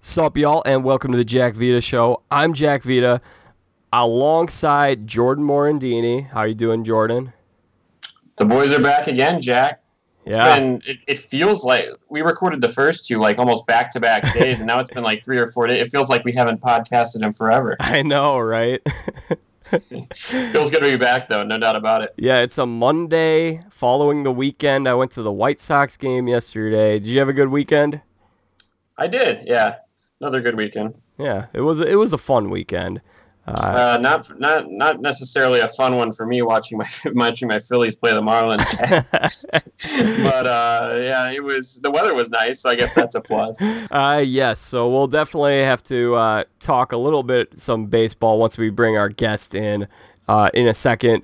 Sup, y'all, and welcome to the Jack Vita Show. I'm Jack Vita, alongside Jordan Morandini. How you doing, Jordan? The boys are back again, Jack. Yeah, been, it, it feels like we recorded the first two like almost back to back days, and now it's been like three or four days. It feels like we haven't podcasted in forever. I know, right? feels good to be back, though, no doubt about it. yeah, it's a Monday following the weekend. I went to the White Sox game yesterday. Did you have a good weekend? I did, yeah. Another good weekend. Yeah, it was. It was a fun weekend. Uh, Uh, not not not necessarily a fun one for me watching my watching my Phillies play the Marlins, but uh, yeah, it was the weather was nice, so I guess that's a plus. Uh, yes, so we'll definitely have to uh, talk a little bit some baseball once we bring our guest in uh, in a second.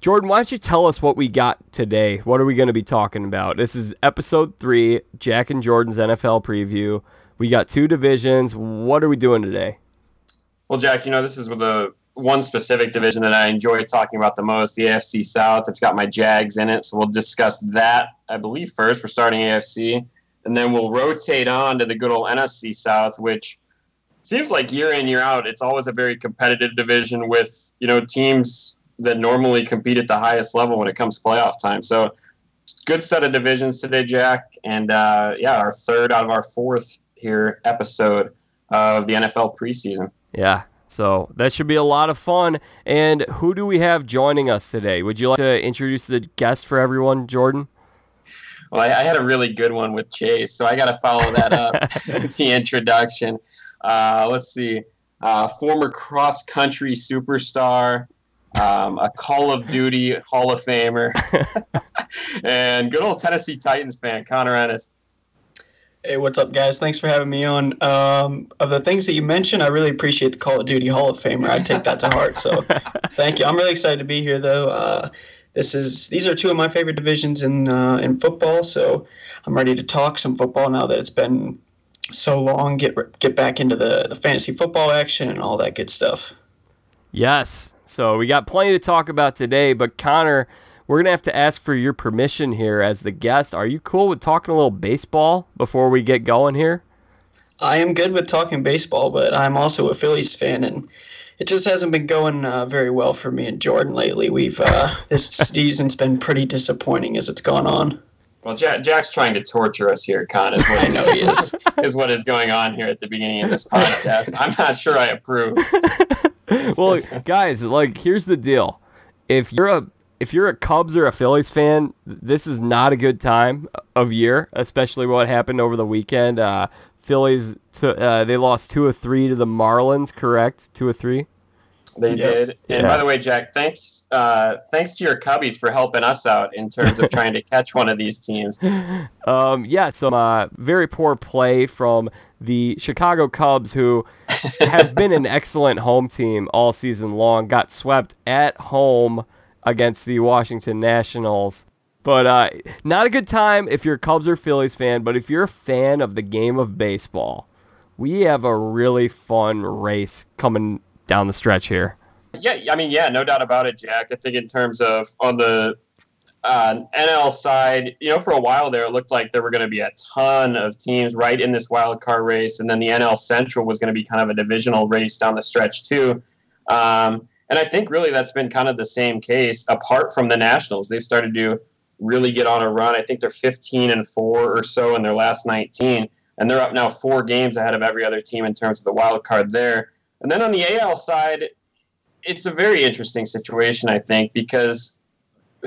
Jordan, why don't you tell us what we got today? What are we going to be talking about? This is episode three, Jack and Jordan's NFL preview. We got two divisions. What are we doing today? Well, Jack, you know, this is with the one specific division that I enjoy talking about the most, the AFC South. It's got my Jags in it, so we'll discuss that, I believe, first. We're starting AFC, and then we'll rotate on to the good old NFC South, which seems like year in, year out, it's always a very competitive division with, you know, teams that normally compete at the highest level when it comes to playoff time. So, good set of divisions today, Jack. And uh, yeah, our third out of our fourth here episode of the NFL preseason. Yeah, so that should be a lot of fun. And who do we have joining us today? Would you like to introduce the guest for everyone, Jordan? Well, I, I had a really good one with Chase, so I got to follow that up. the introduction. Uh, let's see. Uh, former cross country superstar, um, a Call of Duty Hall of Famer, and good old Tennessee Titans fan, Connor Ennis. Hey, what's up, guys? Thanks for having me on. Um, of the things that you mentioned, I really appreciate the Call of Duty Hall of Famer. I take that to heart. So, thank you. I'm really excited to be here, though. Uh, this is these are two of my favorite divisions in uh, in football. So, I'm ready to talk some football now that it's been so long. Get get back into the the fantasy football action and all that good stuff. Yes. So we got plenty to talk about today, but Connor, we're going to have to ask for your permission here as the guest. Are you cool with talking a little baseball before we get going here? I am good with talking baseball, but I'm also a Phillies fan, and it just hasn't been going uh, very well for me and Jordan lately. We've uh, this season's been pretty disappointing as it's gone on. Well, Jack, Jack's trying to torture us here, Con, is what, I know he is. is what is going on here at the beginning of this podcast. I'm not sure I approve. well, guys, like here's the deal. If you're a if you're a Cubs or a Phillies fan, this is not a good time of year, especially what happened over the weekend. Uh, Phillies, to, uh, they lost two or three to the Marlins, correct? Two or three. They Yep. did. And Yeah. by the way, Jack, thanks uh, thanks to your Cubbies for helping us out in terms of trying to catch one of these teams. Um, yeah, some uh, very poor play from the Chicago Cubs, who have been an excellent home team all season long. Got swept at home against the Washington Nationals. But uh, not a good time if you're a Cubs or Phillies fan. But if you're a fan of the game of baseball, we have a really fun race coming down the stretch here. Yeah, I mean, yeah, no doubt about it, Jack. I think in terms of on the uh, NL side, you know, for a while there, it looked like there were going to be a ton of teams right in this wild card race, and then the NL Central was going to be kind of a divisional race down the stretch too. Um, and I think really that's been kind of the same case. Apart from the Nationals, they've started to really get on a run. I think they're 15 and four or so in their last 19, and they're up now four games ahead of every other team in terms of the wild card there. And then on the AL side, it's a very interesting situation, I think, because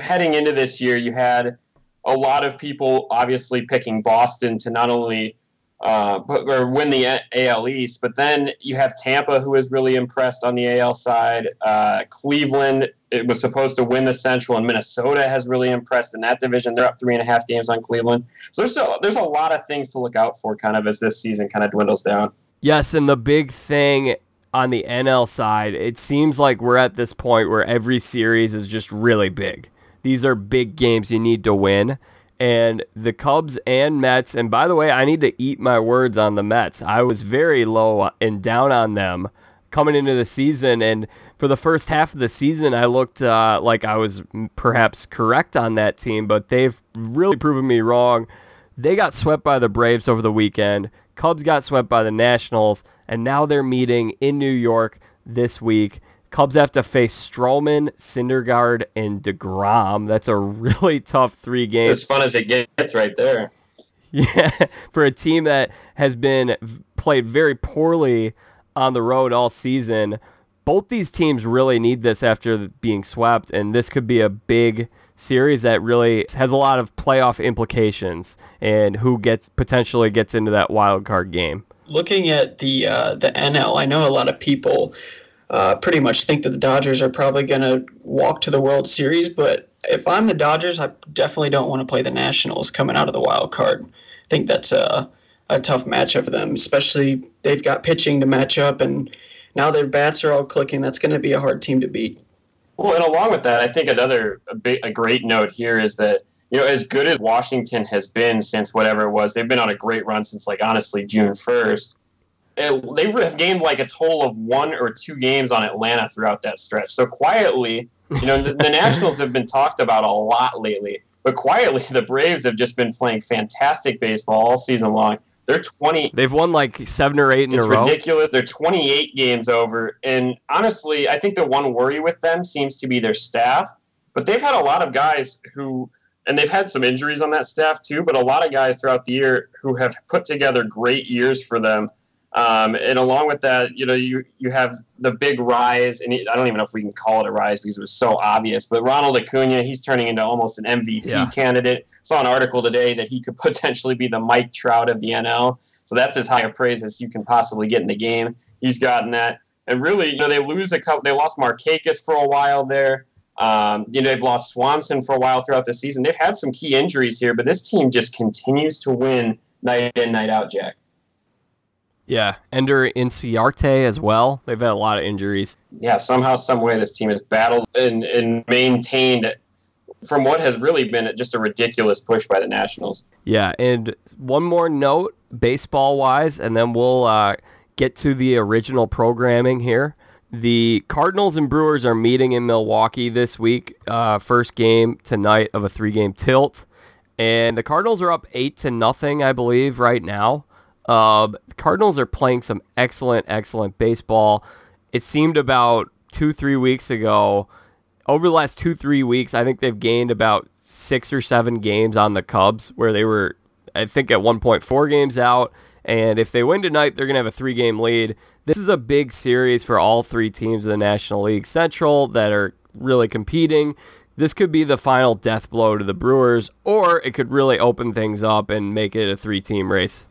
heading into this year, you had a lot of people obviously picking Boston to not only uh, but, or win the AL East, but then you have Tampa, who is really impressed on the AL side. Uh, Cleveland, it was supposed to win the Central, and Minnesota has really impressed in that division. They're up three and a half games on Cleveland. So there's a, there's a lot of things to look out for, kind of as this season kind of dwindles down. Yes, and the big thing on the NL side, it seems like we're at this point where every series is just really big. These are big games you need to win. And the Cubs and Mets, and by the way, I need to eat my words on the Mets. I was very low and down on them coming into the season. And for the first half of the season, I looked uh, like I was perhaps correct on that team, but they've really proven me wrong. They got swept by the Braves over the weekend. Cubs got swept by the Nationals, and now they're meeting in New York this week. Cubs have to face Stroman, Syndergaard, and DeGrom. That's a really tough three games. As fun as it gets right there. Yeah, for a team that has been played very poorly on the road all season. Both these teams really need this after being swept, and this could be a big series that really has a lot of playoff implications and who gets potentially gets into that wild card game. Looking at the uh, the NL, I know a lot of people uh, pretty much think that the Dodgers are probably going to walk to the World Series, but if I'm the Dodgers, I definitely don't want to play the Nationals coming out of the wild card. I think that's a, a tough matchup for them, especially they've got pitching to match up, and now their bats are all clicking. That's going to be a hard team to beat. Well, and along with that, I think another a, big, a great note here is that you know as good as Washington has been since whatever it was, they've been on a great run since like honestly June first. They have gained like a total of one or two games on Atlanta throughout that stretch. So quietly, you know, the, the Nationals have been talked about a lot lately, but quietly, the Braves have just been playing fantastic baseball all season long. They're 20. They've won like seven or eight in it's a row. It's ridiculous. They're 28 games over. And honestly, I think the one worry with them seems to be their staff. But they've had a lot of guys who, and they've had some injuries on that staff too, but a lot of guys throughout the year who have put together great years for them um, and along with that, you know, you you have the big rise, and I don't even know if we can call it a rise because it was so obvious. But Ronald Acuna, he's turning into almost an MVP yeah. candidate. Saw an article today that he could potentially be the Mike Trout of the NL. So that's as high a praise as you can possibly get in the game. He's gotten that, and really, you know, they lose a couple. They lost Markakis for a while there. Um, you know, they've lost Swanson for a while throughout the season. They've had some key injuries here, but this team just continues to win night in, night out, Jack. Yeah, Ender Inciarte as well. They've had a lot of injuries. Yeah, somehow, some way, this team has battled and, and maintained from what has really been just a ridiculous push by the Nationals. Yeah, and one more note, baseball wise, and then we'll uh, get to the original programming here. The Cardinals and Brewers are meeting in Milwaukee this week. Uh, first game tonight of a three-game tilt, and the Cardinals are up eight to nothing, I believe, right now. Uh, the Cardinals are playing some excellent, excellent baseball. It seemed about two, three weeks ago. Over the last two, three weeks, I think they've gained about six or seven games on the Cubs, where they were, I think, at one point four games out. And if they win tonight, they're going to have a three game lead. This is a big series for all three teams in the National League Central that are really competing. This could be the final death blow to the Brewers, or it could really open things up and make it a three team race.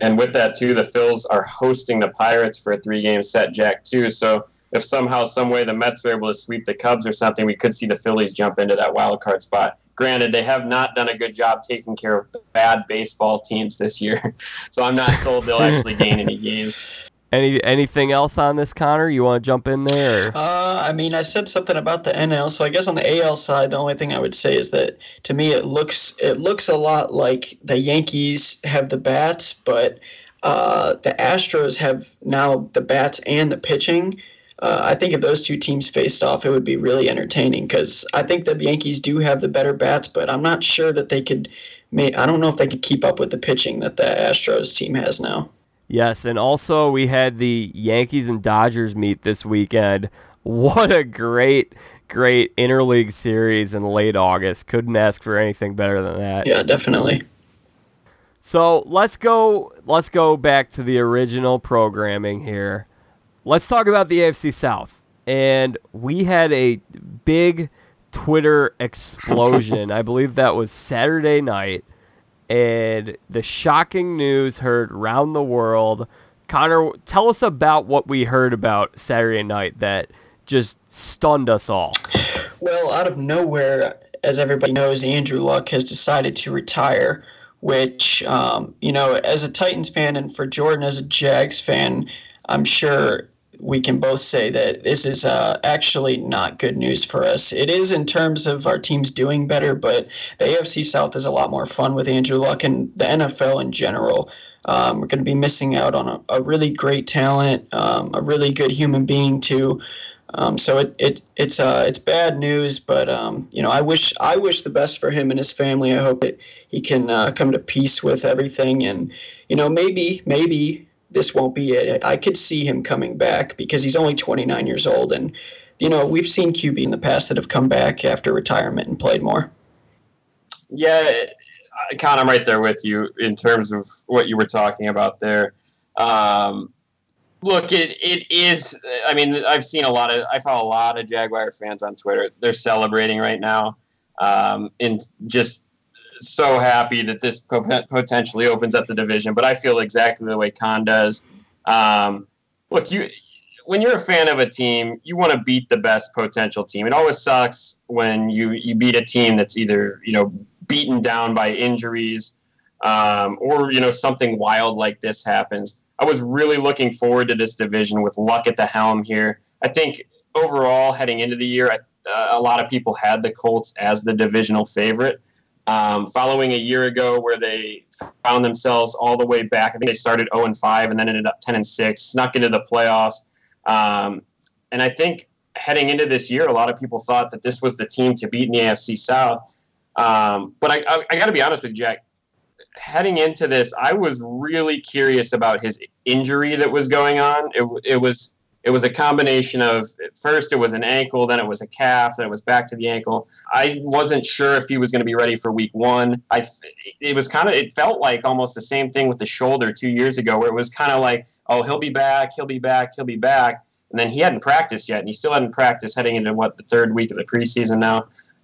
And with that too, the Phils are hosting the Pirates for a three-game set, Jack too. So if somehow, some way, the Mets are able to sweep the Cubs or something, we could see the Phillies jump into that wild card spot. Granted, they have not done a good job taking care of bad baseball teams this year, so I'm not sold they'll actually gain any games. Any anything else on this, Connor? You want to jump in there? Uh, I mean, I said something about the NL, so I guess on the AL side, the only thing I would say is that to me, it looks it looks a lot like the Yankees have the bats, but uh, the Astros have now the bats and the pitching. Uh, I think if those two teams faced off, it would be really entertaining because I think the Yankees do have the better bats, but I'm not sure that they could. I don't know if they could keep up with the pitching that the Astros team has now. Yes, and also we had the Yankees and Dodgers meet this weekend. What a great, great interleague series in late August. Couldn't ask for anything better than that. Yeah, definitely. So let's go. Let's go back to the original programming here. Let's talk about the AFC South. And we had a big Twitter explosion. I believe that was Saturday night and the shocking news heard round the world. Connor, tell us about what we heard about Saturday night that just stunned us all. Well, out of nowhere, as everybody knows, Andrew Luck has decided to retire, which, um, you know, as a Titans fan and for Jordan as a Jags fan, I'm sure we can both say that this is uh, actually not good news for us. It is in terms of our teams doing better, but the AFC South is a lot more fun with Andrew Luck and the NFL in general. Um, we're going to be missing out on a, a really great talent, um, a really good human being too. Um, so it, it it's uh, it's bad news, but um, you know I wish I wish the best for him and his family. I hope that he can uh, come to peace with everything, and you know maybe maybe this won't be it. I could see him coming back because he's only 29 years old, and you know we've seen QB in the past that have come back after retirement and played more. Yeah, Con, I'm right there with you in terms of what you were talking about there. Um, look, it it is. I mean, I've seen a lot of. I follow a lot of Jaguar fans on Twitter. They're celebrating right now, um, and just so happy that this potentially opens up the division, but I feel exactly the way Con does. Um, look, you when you're a fan of a team, you want to beat the best potential team. It always sucks when you you beat a team that's either you know beaten down by injuries um, or you know something wild like this happens. I was really looking forward to this division with luck at the helm here. I think overall heading into the year, I, uh, a lot of people had the Colts as the divisional favorite. Um, following a year ago where they found themselves all the way back, I think they started 0 and 5 and then ended up 10 and 6, snuck into the playoffs. Um, and I think heading into this year, a lot of people thought that this was the team to beat in the AFC South. Um, but I, I, I got to be honest with you, Jack. Heading into this, I was really curious about his injury that was going on. It, it was it was a combination of first it was an ankle, then it was a calf, then it was back to the ankle. I wasn't sure if he was going to be ready for week one. I it was kind of it felt like almost the same thing with the shoulder two years ago, where it was kind of like, oh, he'll be back, he'll be back, he'll be back, and then he hadn't practiced yet, and he still hadn't practiced heading into what the third week of the preseason now.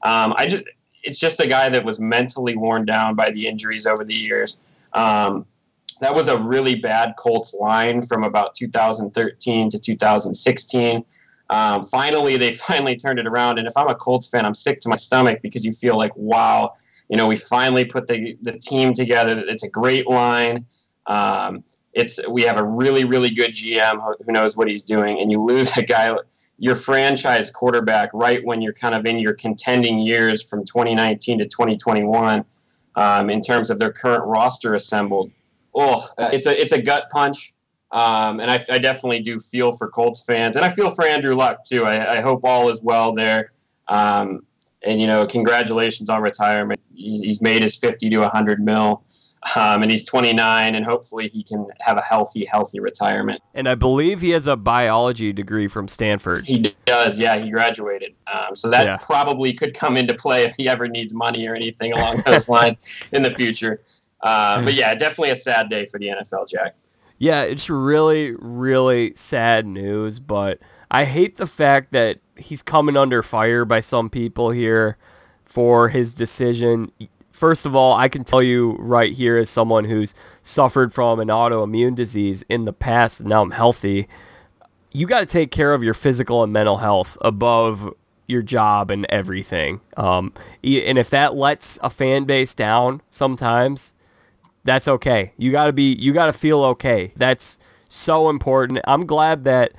Um, I just it's just a guy that was mentally worn down by the injuries over the years. Um, that was a really bad Colts line from about 2013 to 2016. Um, finally, they finally turned it around. And if I'm a Colts fan, I'm sick to my stomach because you feel like, wow, you know, we finally put the, the team together. It's a great line. Um, it's we have a really really good GM who knows what he's doing, and you lose a guy your franchise quarterback right when you're kind of in your contending years from 2019 to 2021 um, in terms of their current roster assembled oh, it's a it's a gut punch. Um, and I, I, definitely do feel for Colts fans, and I feel for Andrew Luck too. I, I hope all is well there. Um, and you know, congratulations on retirement. He's, he's made his 50 to 100 mil. Um, and he's 29, and hopefully he can have a healthy, healthy retirement. And I believe he has a biology degree from Stanford. He does, yeah. He graduated, um, so that yeah. probably could come into play if he ever needs money or anything along those lines in the future. Uh, but yeah, definitely a sad day for the NFL, Jack. Yeah, it's really, really sad news, but I hate the fact that he's coming under fire by some people here for his decision. First of all, I can tell you right here as someone who's suffered from an autoimmune disease in the past, now I'm healthy. You got to take care of your physical and mental health above your job and everything. Um, and if that lets a fan base down sometimes, that's okay. You got to be you got to feel okay. That's so important. I'm glad that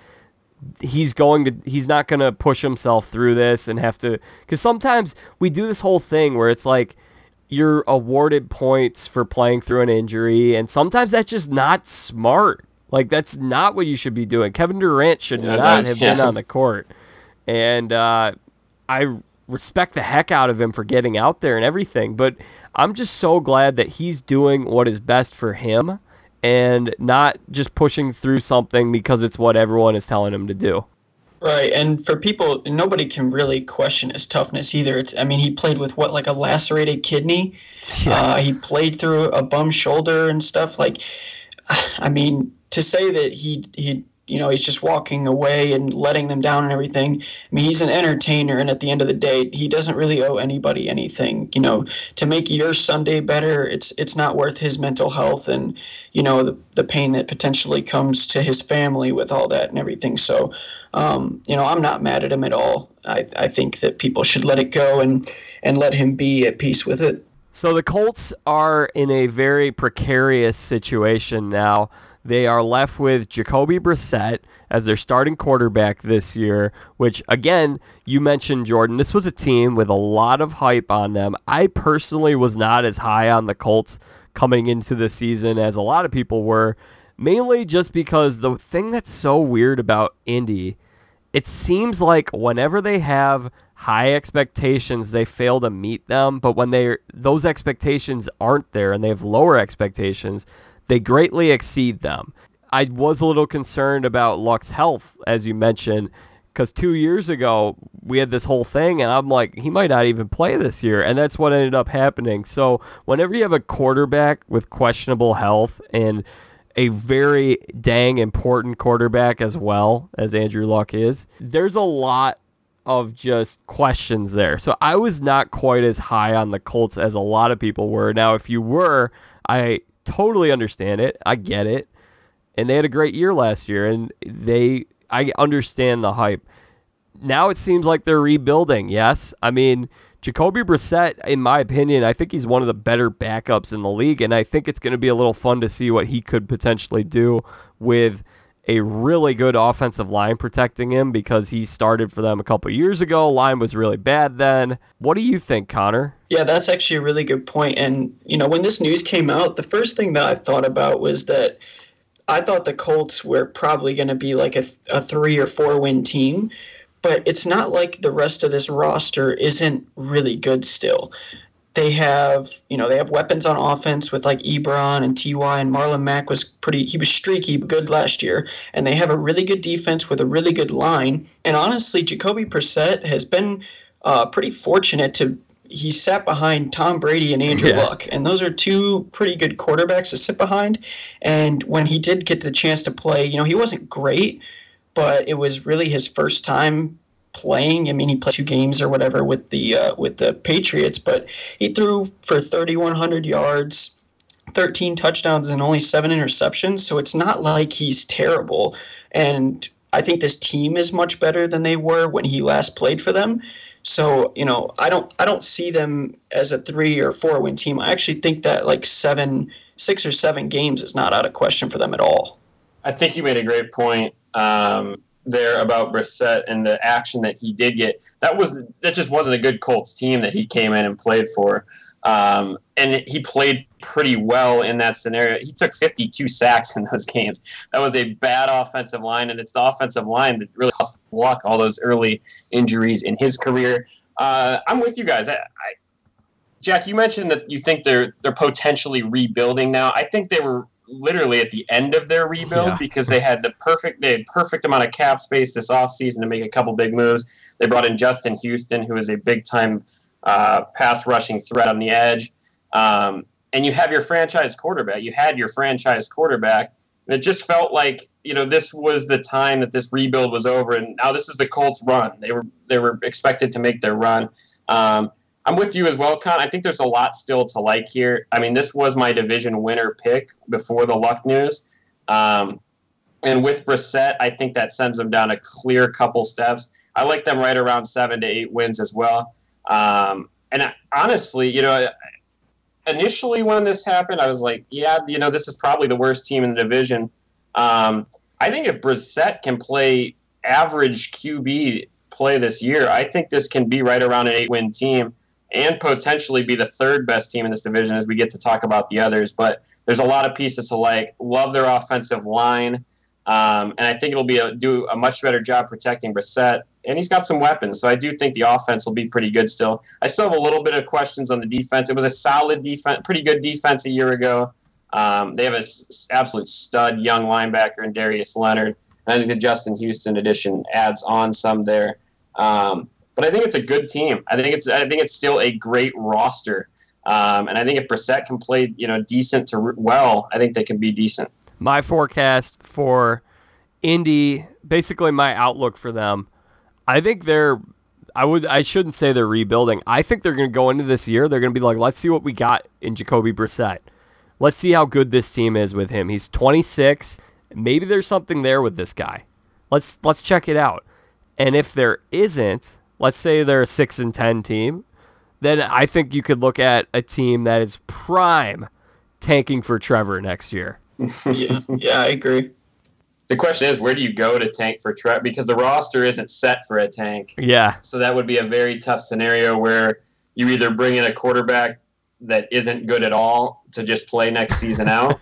he's going to he's not going to push himself through this and have to cuz sometimes we do this whole thing where it's like you're awarded points for playing through an injury and sometimes that's just not smart. Like that's not what you should be doing. Kevin Durant should yeah, not have yeah. been on the court. And uh, I respect the heck out of him for getting out there and everything, but I'm just so glad that he's doing what is best for him and not just pushing through something because it's what everyone is telling him to do. Right, and for people, nobody can really question his toughness either. It's, I mean, he played with what, like a lacerated kidney. Yeah. Uh, he played through a bum shoulder and stuff. Like, I mean, to say that he he you know, he's just walking away and letting them down and everything. I mean, he's an entertainer, and at the end of the day, he doesn't really owe anybody anything. You know, to make your Sunday better, it's it's not worth his mental health and you know the the pain that potentially comes to his family with all that and everything. So, um, you know, I'm not mad at him at all. I I think that people should let it go and and let him be at peace with it. So the Colts are in a very precarious situation now. They are left with Jacoby Brissett as their starting quarterback this year, which again, you mentioned Jordan. This was a team with a lot of hype on them. I personally was not as high on the Colts coming into the season as a lot of people were, mainly just because the thing that's so weird about Indy, it seems like whenever they have high expectations, they fail to meet them, but when they those expectations aren't there and they have lower expectations, they greatly exceed them. I was a little concerned about Luck's health, as you mentioned, because two years ago we had this whole thing, and I'm like, he might not even play this year, and that's what ended up happening. So whenever you have a quarterback with questionable health and a very dang important quarterback as well as Andrew Luck is, there's a lot of just questions there. So I was not quite as high on the Colts as a lot of people were. Now, if you were, I totally understand it. I get it. And they had a great year last year and they I understand the hype. Now it seems like they're rebuilding. Yes. I mean, Jacoby Brissett, in my opinion, I think he's one of the better backups in the league, and I think it's going to be a little fun to see what he could potentially do with a really good offensive line protecting him because he started for them a couple years ago. Line was really bad then. What do you think, Connor? Yeah, that's actually a really good point. And, you know, when this news came out, the first thing that I thought about was that I thought the Colts were probably going to be like a, a three or four win team, but it's not like the rest of this roster isn't really good still they have you know they have weapons on offense with like Ebron and T.Y. and Marlon Mack was pretty he was streaky good last year and they have a really good defense with a really good line and honestly Jacoby Brissett has been uh, pretty fortunate to he sat behind Tom Brady and Andrew yeah. Luck and those are two pretty good quarterbacks to sit behind and when he did get the chance to play you know he wasn't great but it was really his first time playing. I mean, he played two games or whatever with the uh, with the Patriots, but he threw for 3,100 yards, 13 touchdowns, and only seven interceptions. So it's not like he's terrible. And I think this team is much better than they were when he last played for them. So you know, I don't I don't see them as a three or four win team. I actually think that like seven, six or seven games is not out of question for them at all. I think you made a great point. Um, there about Brissett and the action that he did get. That was that just wasn't a good Colts team that he came in and played for. Um, and he played pretty well in that scenario. He took 52 sacks in those games. That was a bad offensive line, and it's the offensive line that really cost Luck all those early injuries in his career. Uh, I'm with you guys. I, I, Jack, you mentioned that you think they're they're potentially rebuilding now. I think they were literally at the end of their rebuild yeah. because they had the perfect they had perfect amount of cap space this offseason to make a couple big moves. They brought in Justin Houston, who is a big time uh, pass rushing threat on the edge. Um, and you have your franchise quarterback. You had your franchise quarterback. And it just felt like you know this was the time that this rebuild was over, and now this is the Colts' run. They were they were expected to make their run. Um, I'm with you as well, Con. I think there's a lot still to like here. I mean, this was my division winner pick before the luck news. Um, and with Brissett, I think that sends them down a clear couple steps. I like them right around seven to eight wins as well. Um, and honestly, you know, initially when this happened, I was like, yeah, you know, this is probably the worst team in the division. Um, I think if Brissett can play average QB play this year, I think this can be right around an eight win team and potentially be the third best team in this division as we get to talk about the others. But there's a lot of pieces to like. Love their offensive line. Um, and I think it'll be a, do a much better job protecting Brissett. And he's got some weapons, so I do think the offense will be pretty good still. I still have a little bit of questions on the defense. It was a solid defense, pretty good defense a year ago. Um, they have an absolute stud young linebacker in Darius Leonard. And I think the Justin Houston addition adds on some there. Um, but I think it's a good team. I think it's I think it's still a great roster. Um, and I think if Brissett can play, you know, decent to well, I think they can be decent. My forecast for Indy, basically my outlook for them, I think they're. I would. I shouldn't say they're rebuilding. I think they're going to go into this year. They're going to be like, let's see what we got in Jacoby Brissett. Let's see how good this team is with him. He's 26. Maybe there's something there with this guy. Let's let's check it out. And if there isn't, let's say they're a six and ten team, then I think you could look at a team that is prime tanking for Trevor next year. yeah, yeah, I agree. The question is, where do you go to tank for Trevor? Because the roster isn't set for a tank. Yeah. So that would be a very tough scenario where you either bring in a quarterback that isn't good at all to just play next season out,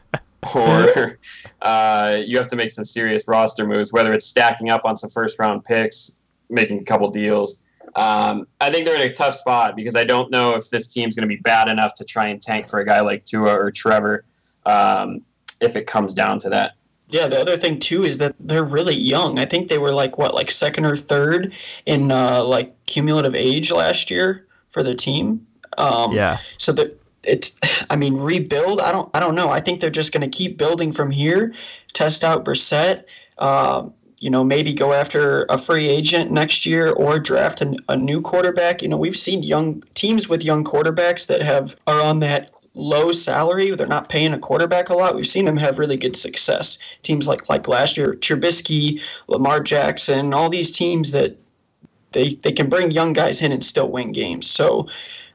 or uh, you have to make some serious roster moves, whether it's stacking up on some first round picks, making a couple deals. Um, I think they're in a tough spot because I don't know if this team's going to be bad enough to try and tank for a guy like Tua or Trevor um, if it comes down to that. Yeah, the other thing too is that they're really young. I think they were like what, like second or third in uh, like cumulative age last year for their team. Um, yeah. So that it's, I mean, rebuild. I don't, I don't know. I think they're just going to keep building from here. Test out Brissett. Uh, you know, maybe go after a free agent next year or draft a, a new quarterback. You know, we've seen young teams with young quarterbacks that have are on that low salary. They're not paying a quarterback a lot. We've seen them have really good success. Teams like like last year, Trubisky, Lamar Jackson, all these teams that they they can bring young guys in and still win games. So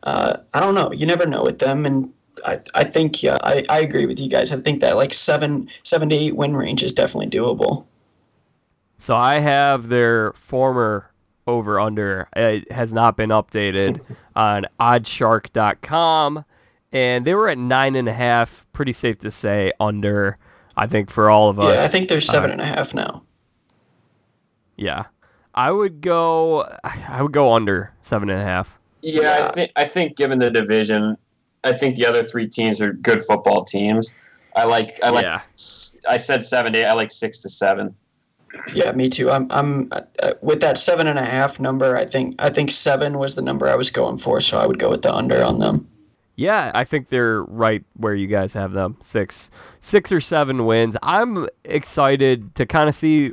uh, I don't know. You never know with them, and I, I think yeah, I, I agree with you guys. I think that like seven seven to eight win range is definitely doable. So I have their former over under. It has not been updated on oddshark.com. And they were at nine and a half. Pretty safe to say under, I think, for all of us. Yeah, I think they're seven uh, and a half now. Yeah. I would go I would go under seven and a half. Yeah, yeah. I think I think given the division, I think the other three teams are good football teams. I like I like yeah. I said seven to eight, I like six to seven. Yeah, me too. I'm I'm uh, with that seven and a half number. I think I think seven was the number I was going for, so I would go with the under on them. Yeah, I think they're right where you guys have them. Six, six or seven wins. I'm excited to kind of see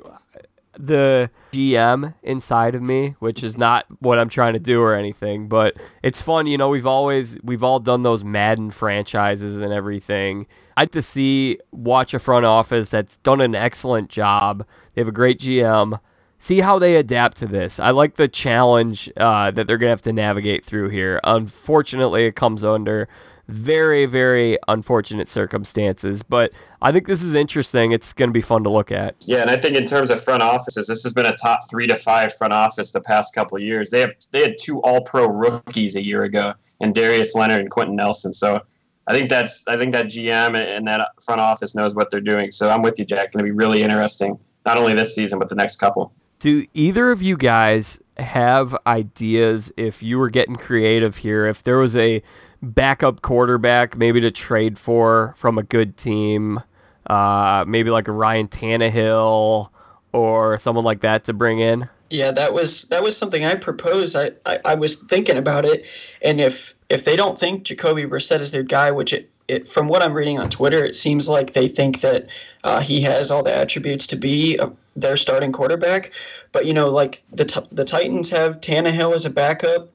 the GM inside of me, which is not what I'm trying to do or anything, but it's fun. You know, we've always we've all done those Madden franchises and everything. I'd to see watch a front office that's done an excellent job. They have a great GM. See how they adapt to this. I like the challenge uh, that they're gonna have to navigate through here. Unfortunately, it comes under very, very unfortunate circumstances. But I think this is interesting. It's going to be fun to look at. Yeah, and I think in terms of front offices, this has been a top three to five front office the past couple of years. They have they had two All Pro rookies a year ago, and Darius Leonard and Quenton Nelson. So I think that's I think that GM and that front office knows what they're doing. So I'm with you, Jack. Going to be really interesting, not only this season but the next couple. Do either of you guys have ideas if you were getting creative here? If there was a backup quarterback, maybe to trade for from a good team, uh, maybe like a Ryan Tannehill or someone like that to bring in? Yeah, that was that was something I proposed. I, I, I was thinking about it, and if if they don't think Jacoby Brissett is their guy, which it, it from what I'm reading on Twitter, it seems like they think that uh, he has all the attributes to be a, their starting quarterback. But you know, like the the Titans have Tannehill as a backup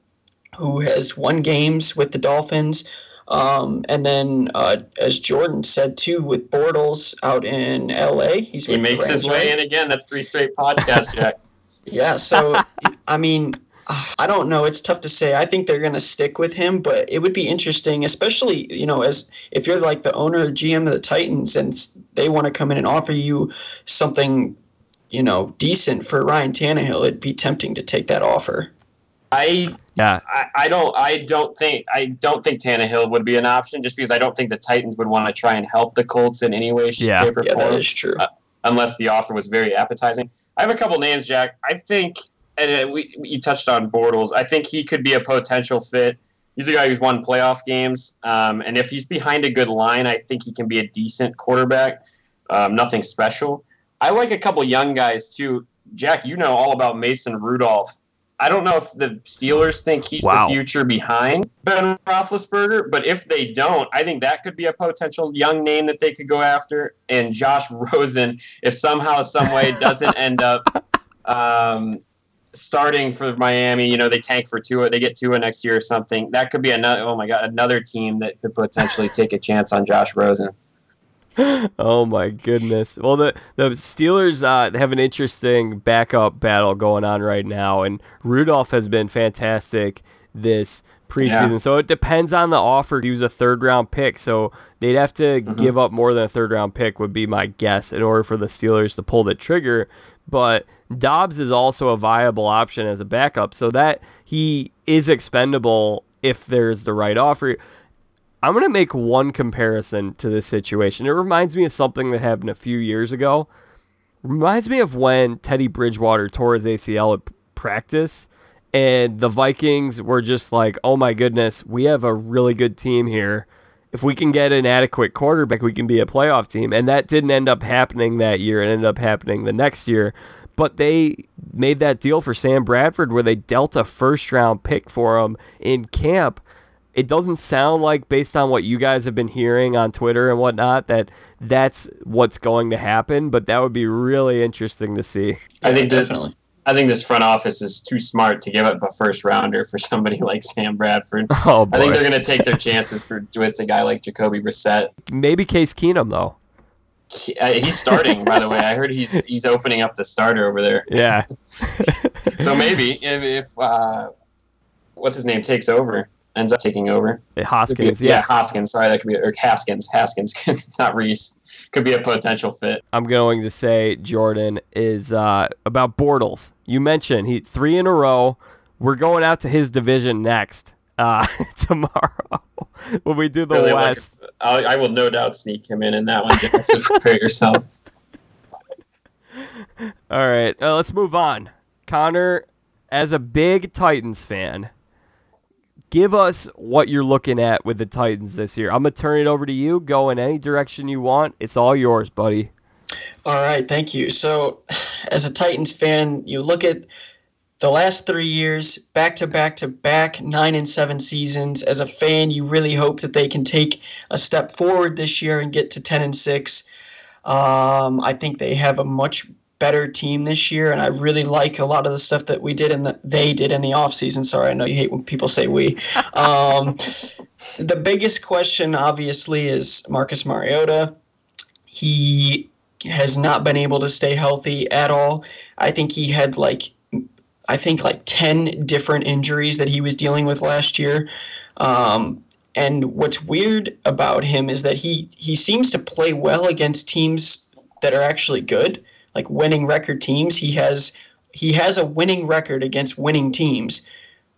who has won games with the Dolphins. Um, and then, uh, as Jordan said too, with Bortles out in LA, he's he makes his way in again. That's three straight podcasts, Jack. yeah. So, I mean, I don't know. It's tough to say. I think they're going to stick with him, but it would be interesting, especially you know, as if you're like the owner, the GM of the Titans, and they want to come in and offer you something, you know, decent for Ryan Tannehill. It'd be tempting to take that offer. I yeah. I, I, don't I don't think I don't think Tannehill would be an option just because I don't think the Titans would want to try and help the Colts in any way, yeah. shape, or yeah, form. That is true. Uh, unless the offer was very appetizing. I have a couple names, Jack. I think and uh, we you touched on Bortles. I think he could be a potential fit. He's a guy who's won playoff games, um, and if he's behind a good line, I think he can be a decent quarterback. Um, nothing special. I like a couple young guys too. Jack, you know all about Mason Rudolph. I don't know if the Steelers think he's wow. the future behind Ben Roethlisberger, but if they don't, I think that could be a potential young name that they could go after. And Josh Rosen, if somehow, some way, doesn't end up um, starting for Miami, you know, they tank for Tua, they get Tua next year or something. That could be another. Oh my God, another team that could potentially take a chance on Josh Rosen. oh my goodness. Well, the the Steelers uh, have an interesting backup battle going on right now, and Rudolph has been fantastic this preseason. Yeah. So it depends on the offer. He was a third round pick, so they'd have to Mm-hmm. give up more than a third round pick would be my guess in order for the Steelers to pull the trigger. But Dobbs is also a viable option as a backup, so that he is expendable if there's the right offer. I'm going to make one comparison to this situation. It reminds me of something that happened a few years ago. Reminds me of when Teddy Bridgewater tore his ACL at practice and the Vikings were just like, "Oh my goodness, we have a really good team here. If we can get an adequate quarterback, we can be a playoff team." And that didn't end up happening that year. It ended up happening the next year. But they made that deal for Sam Bradford where they dealt a first round pick for him in camp. It doesn't sound like, based on what you guys have been hearing on Twitter and whatnot, that that's what's going to happen. But that would be really interesting to see. I think definitely. I think this front office is too smart to give up a first rounder for somebody like Sam Bradford. Oh boy. I think they're going to take their chances for with a guy like Jacoby Brissett. Maybe Case Keenum though. Uh, He's starting, by the way. I heard he's he's opening up the starter over there. Yeah. So maybe if, if uh, what's his name takes over, ends up taking over. Be- Hoskins. yeah. Yeah. Hoskins. Sorry, that could be or Haskins. Haskins, not Reese. Could be a potential fit. I'm going to say Jordan is uh, about Bortles. You mentioned he three in a row. We're going out to his division next uh, tomorrow when we do the Really like- West. I, I will no doubt sneak him in in that one. Jack, So prepare yourself. All right, uh, let's move on. Connor, as a big Titans fan, give us what you're looking at with the Titans this year. I'm gonna turn it over to you. Go in any direction you want. It's all yours, buddy. All right, thank you. So, as a Titans fan, you look at the last three years, back to back to back, nine and seven seasons. As a fan, you really hope that they can take a step forward this year and get to ten and six. Um, I think they have a much better team this year, and I really like a lot of the stuff that we did and the, they did in the offseason. Sorry, I know you hate when people say we. Um, the biggest question, obviously, is Marcus Mariota. He has not been able to stay healthy at all. I think he had like I think like 10 different injuries that he was dealing with last year. Um, and what's weird about him is that he he seems to play well against teams that are actually good, like winning record teams. He has he has a winning record against winning teams,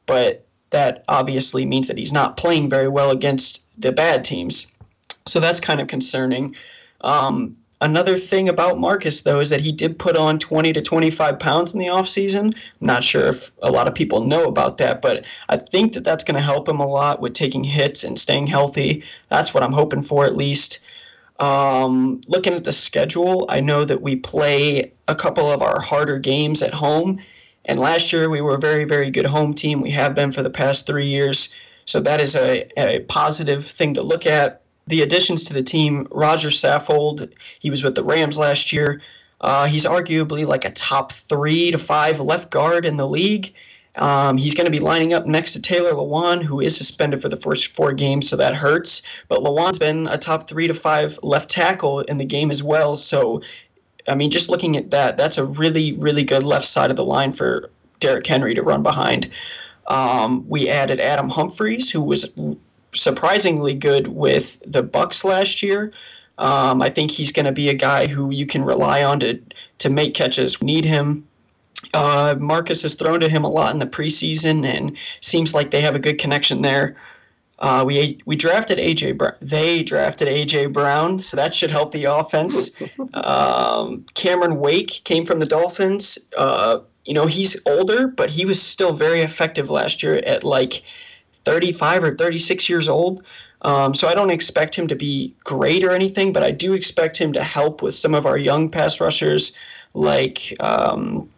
but that obviously means that he's not playing very well against the bad teams. So that's kind of concerning. Um, another thing about Marcus, though, is that he did put on 20 to 25 pounds in the offseason. I'm not sure if a lot of people know about that, but I think that that's going to help him a lot with taking hits and staying healthy. That's what I'm hoping for, at least. Um, looking at the schedule, I know that we play a couple of our harder games at home. And last year, we were a very, very good home team. We have been for the past three years. So that is a, a positive thing to look at. The additions to the team, Roger Saffold, he was with the Rams last year. Uh, he's arguably like a top three to five left guard in the league. Um, he's going to be lining up next to Taylor Lewan, who is suspended for the first four games, so that hurts. But Lewan's been a top three to five left tackle in the game as well. So, I mean, just looking at that, that's a really, really good left side of the line for Derrick Henry to run behind. Um, we added Adam Humphries, who was surprisingly good with the Bucs last year. Um, I think he's going to be a guy who you can rely on to to make catches. Need him. Uh, Marcus has thrown to him a lot in the preseason, and seems like they have a good connection there. Uh, we we drafted AJ Brown. They drafted AJ Brown, so that should help the offense. um, Cameron Wake came from the Dolphins. Uh, you know he's older, but he was still very effective last year at like 35 or 36 years old. Um, so I don't expect him to be great or anything, but I do expect him to help with some of our young pass rushers, like um,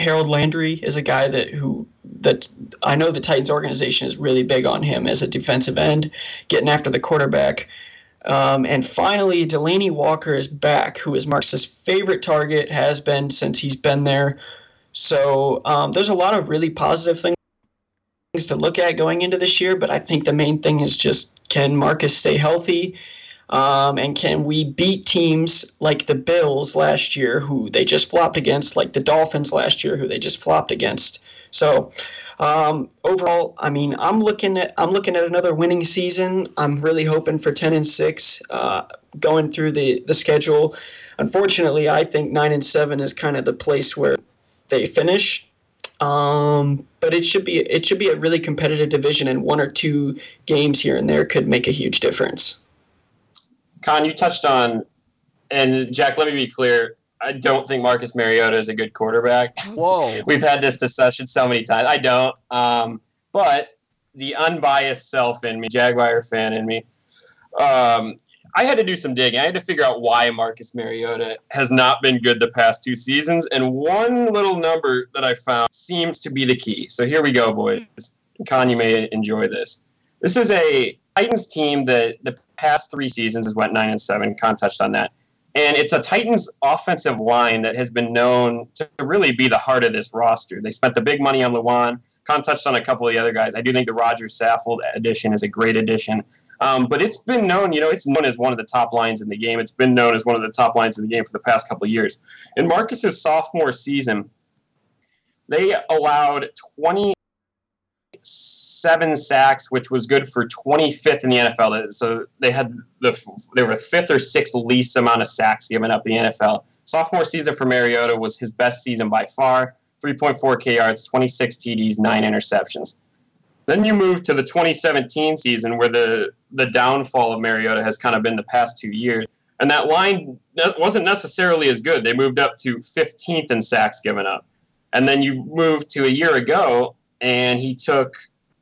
Harold Landry is a guy that who that I know the Titans organization is really big on him as a defensive end, getting after the quarterback. Um, and finally, Delanie Walker is back, who is Marcus's favorite target, has been since he's been there. So um, there's a lot of really positive things to look at going into this year, but I think the main thing is just can Marcus stay healthy? Um, and can we beat teams like the Bills last year, who they just flopped against, like the Dolphins last year, who they just flopped against? So um, overall, I mean, I'm looking at I'm looking at another winning season. I'm really hoping for 10 and six uh, going through the the schedule. Unfortunately, I think nine and seven is kind of the place where they finish. Um, but it should be it should be a really competitive division, and one or two games here and there could make a huge difference. Con, you touched on, and Jack, let me be clear. I don't think Marcus Mariota is a good quarterback. Whoa. We've had this discussion so many times. I don't. Um, but the unbiased self in me, Jaguar fan in me, um, I had to do some digging. I had to figure out why Marcus Mariota has not been good the past two seasons. And one little number that I found seems to be the key. So here we go, boys. Con, you may enjoy this. This is a Titans team that the past three seasons has went nine and seven. Con touched on that. And it's a Titans offensive line that has been known to really be the heart of this roster. They spent the big money on Lewan. Con touched on a couple of the other guys. I do think the Roger Saffold addition is a great addition. Um, but it's been known, you know, it's known as one of the top lines in the game. It's been known as one of the top lines in the game for the past couple of years. In Marcus's sophomore season, they allowed 27 sacks, which was good for 25th in the NFL. So they had the they were fifth or sixth least amount of sacks given up in the NFL. Sophomore season for Mariota was his best season by far. 3.4 K yards, 26 TDs, nine interceptions. Then you move to the 2017 season where the the downfall of Mariota has kind of been the past two years. And that line wasn't necessarily as good. They moved up to 15th in sacks given up. And then you move to a year ago, and he took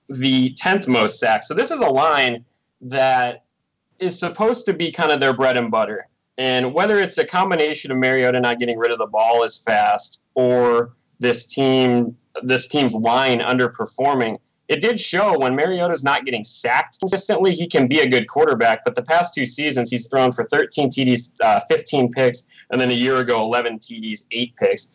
the 10th most sacks. So this is a line that is supposed to be kind of their bread and butter. And whether it's a combination of Mariota not getting rid of the ball as fast or this team this team's line underperforming, it did show when Mariota's not getting sacked consistently, he can be a good quarterback. But the past two seasons, he's thrown for 13 TDs, uh, 15 picks, and then a year ago, 11 TDs, eight picks.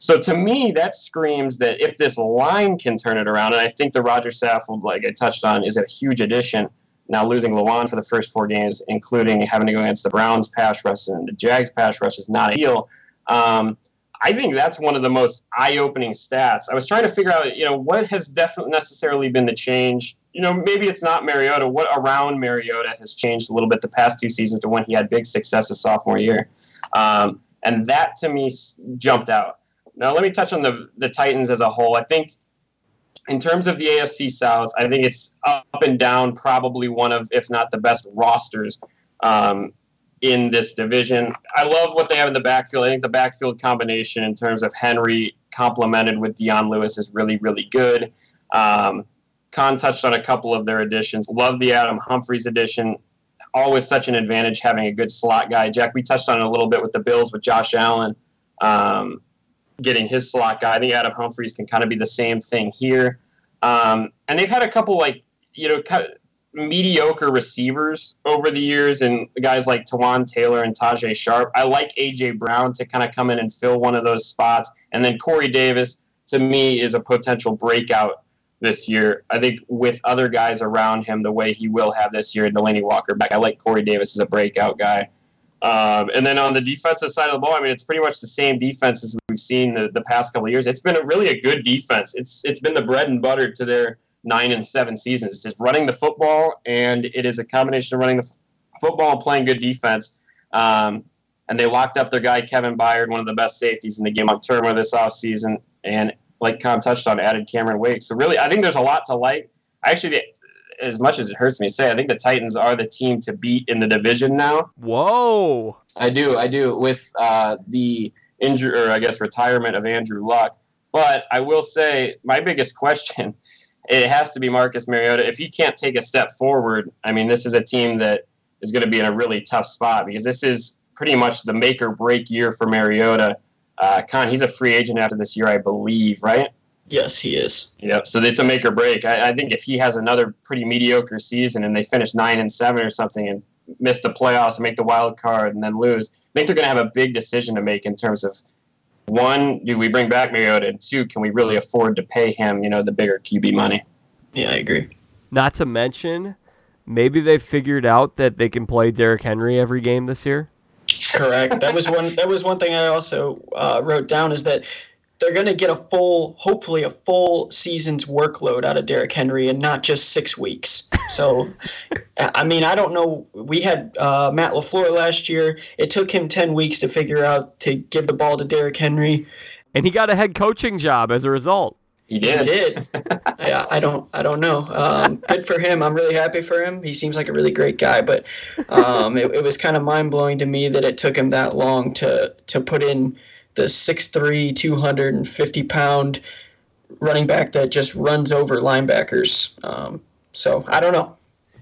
So to me, that screams that if this line can turn it around, and I think the Roger Saffold, like I touched on, is a huge addition. Now losing Lewan for the first four games, including having to go against the Browns pass rush and the Jags pass rush, is not ideal. Um, I think that's one of the most eye-opening stats. I was trying to figure out, you know, what has definitely necessarily been the change. You know, maybe it's not Mariota. What around Mariota has changed a little bit the past two seasons to when he had big success his sophomore year, um, and that to me jumped out. Now let me touch on the the Titans as a whole. I think in terms of the AFC South, I think it's up and down, probably one of, if not the best rosters um, in this division. I love what they have in the backfield. I think the backfield combination in terms of Henry complemented with Dion Lewis is really, really good. Um, Con touched on a couple of their additions. Love the Adam Humphries addition. Always such an advantage having a good slot guy. Jack, we touched on it a little bit with the Bills with Josh Allen um, getting his slot guy. I think Adam Humphries can kind of be the same thing here. Um, and they've had a couple like you know kind of mediocre receivers over the years, and guys like Taywan Taylor and Tajae Sharpe. I like AJ Brown to kind of come in and fill one of those spots, and then Corey Davis to me is a potential breakout this year. I think with other guys around him, the way he will have this year, Delanie Walker back. I like Corey Davis as a breakout guy. Um, and then on the defensive side of the ball, I mean, it's pretty much the same defense as we've seen the, the past couple of years. It's been a really a good defense. It's it's been the bread and butter to their nine and seven seasons, It's just running the football, and it is a combination of running the f- football and playing good defense. Um, and they locked up their guy Kevin Byard, one of the best safeties in the game on Turner this offseason, and like Con touched on, added Cameron Wake. So really, I think there's a lot to like. Actually, as much as it hurts me to say, I think the Titans are the team to beat in the division now. Whoa! I do, I do. With uh, the injury, or I guess retirement of Andrew Luck. But I will say, my biggest question it has to be Marcus Mariota. If he can't take a step forward, I mean, this is a team that is going to be in a really tough spot because this is pretty much the make or break year for Mariota. Uh, Con, he's a free agent after this year, I believe, right? Yes, he is. Yeah, So it's a make or break. I, I, think if he has another pretty mediocre season and they finish nine and seven or something and miss the playoffs and make the wild card and then lose, I think they're going to have a big decision to make in terms of one, do we bring back Mariota? And two, can we really afford to pay him, you know, the bigger QB money? Yeah, I agree. Not to mention, maybe they figured out that they can play Derrick Henry every game this year. Correct. That was one. That was one thing I also uh, wrote down is that they're going to get a full, hopefully, a full season's workload out of Derrick Henry and not just six weeks. So, I mean, I don't know. We had uh, Matt LaFleur last year. It took him 10 weeks to figure out to give the ball to Derrick Henry. And he got a head coaching job as a result. He did. He did. yeah, I don't. I don't know. Um, good for him. I'm really happy for him. He seems like a really great guy. But um, it, it was kind of mind blowing to me that it took him that long to to put in the 6'3", 250 pound running back that just runs over linebackers. Um, so I don't know.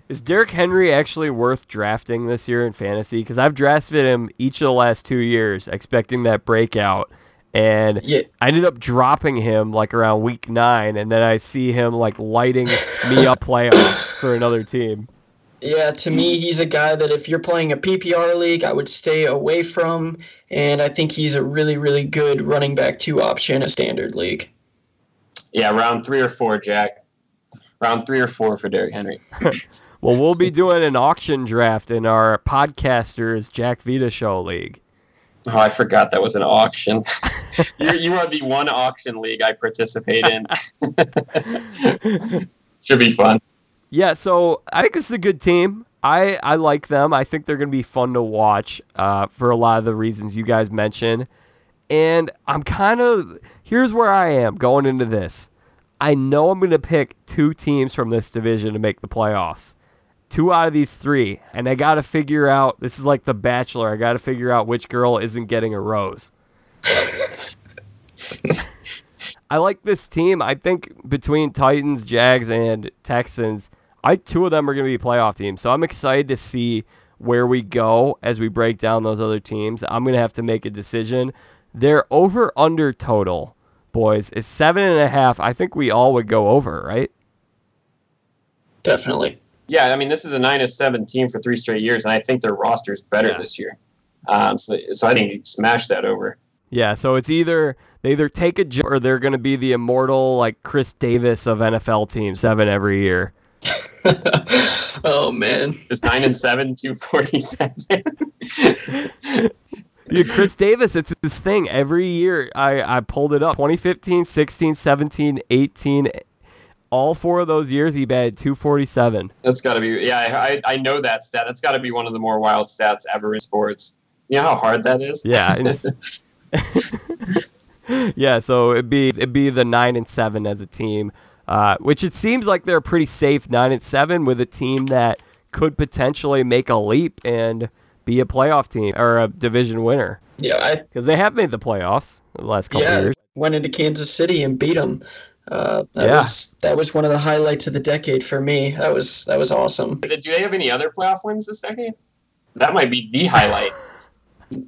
Is Derrick Henry actually worth drafting this year in fantasy? Because I've drafted him each of the last two years, expecting that breakout, and Yeah. I ended up dropping him like around week nine, and then I see him like lighting me up playoffs for another team. Yeah, to me, he's a guy that if you're playing a PPR league, I would stay away from. And I think he's a really, really good running back two option in a standard league. Yeah, round three or four, Jack. Round three or four for Derrick Henry. Well, we'll be doing an auction draft in our podcasters Jack Vita Show league. Oh, I forgot that was an auction. you, you are the one auction league I participate in. Should be fun. Yeah, so I think it's a good team. I, I like them. I think they're going to be fun to watch uh, for a lot of the reasons you guys mentioned. And I'm kind of here's where I am going into this. I know I'm going to pick two teams from this division to make the playoffs. Two out of these three, and I got to figure out. This is like The Bachelor. I got to figure out which girl isn't getting a rose. I like this team. I think between Titans, Jags, and Texans, I two of them are going to be playoff teams. So I'm excited to see where we go as we break down those other teams. I'm going to have to make a decision. Their over under total, boys, is seven and a half. I think we all would go over, right? Definitely. Yeah, I mean, this is a nine to seven team for three straight years, and I think their roster's better Yeah. this year. Um, so, so I think you smash that over. Yeah, so it's either they either take a jump or they're going to be the immortal like Chris Davis of NFL teams, seven every year. oh man. It's nine and seven, two forty seven. Yeah, Chris Davis, it's this thing. Every year I, I pulled it up. 2015, 16, 17, 18. All four of those years he batted 247. That's got to be. Yeah, I, I know that stat. That's got to be one of the more wild stats ever in sports. You know how hard that is. Yeah. yeah, so it'd be it'd be the 9 and 7 as a team. Uh, which it seems like they're pretty safe 9 and 7 with a team that could potentially make a leap and be a playoff team or a division winner Yeah, because they have made the playoffs the last couple yeah years. went into Kansas City and beat them. Uh, that Yeah. was that was one of the highlights of the decade for me. That was that was awesome. Do they have any other playoff wins this decade? That might be the highlight.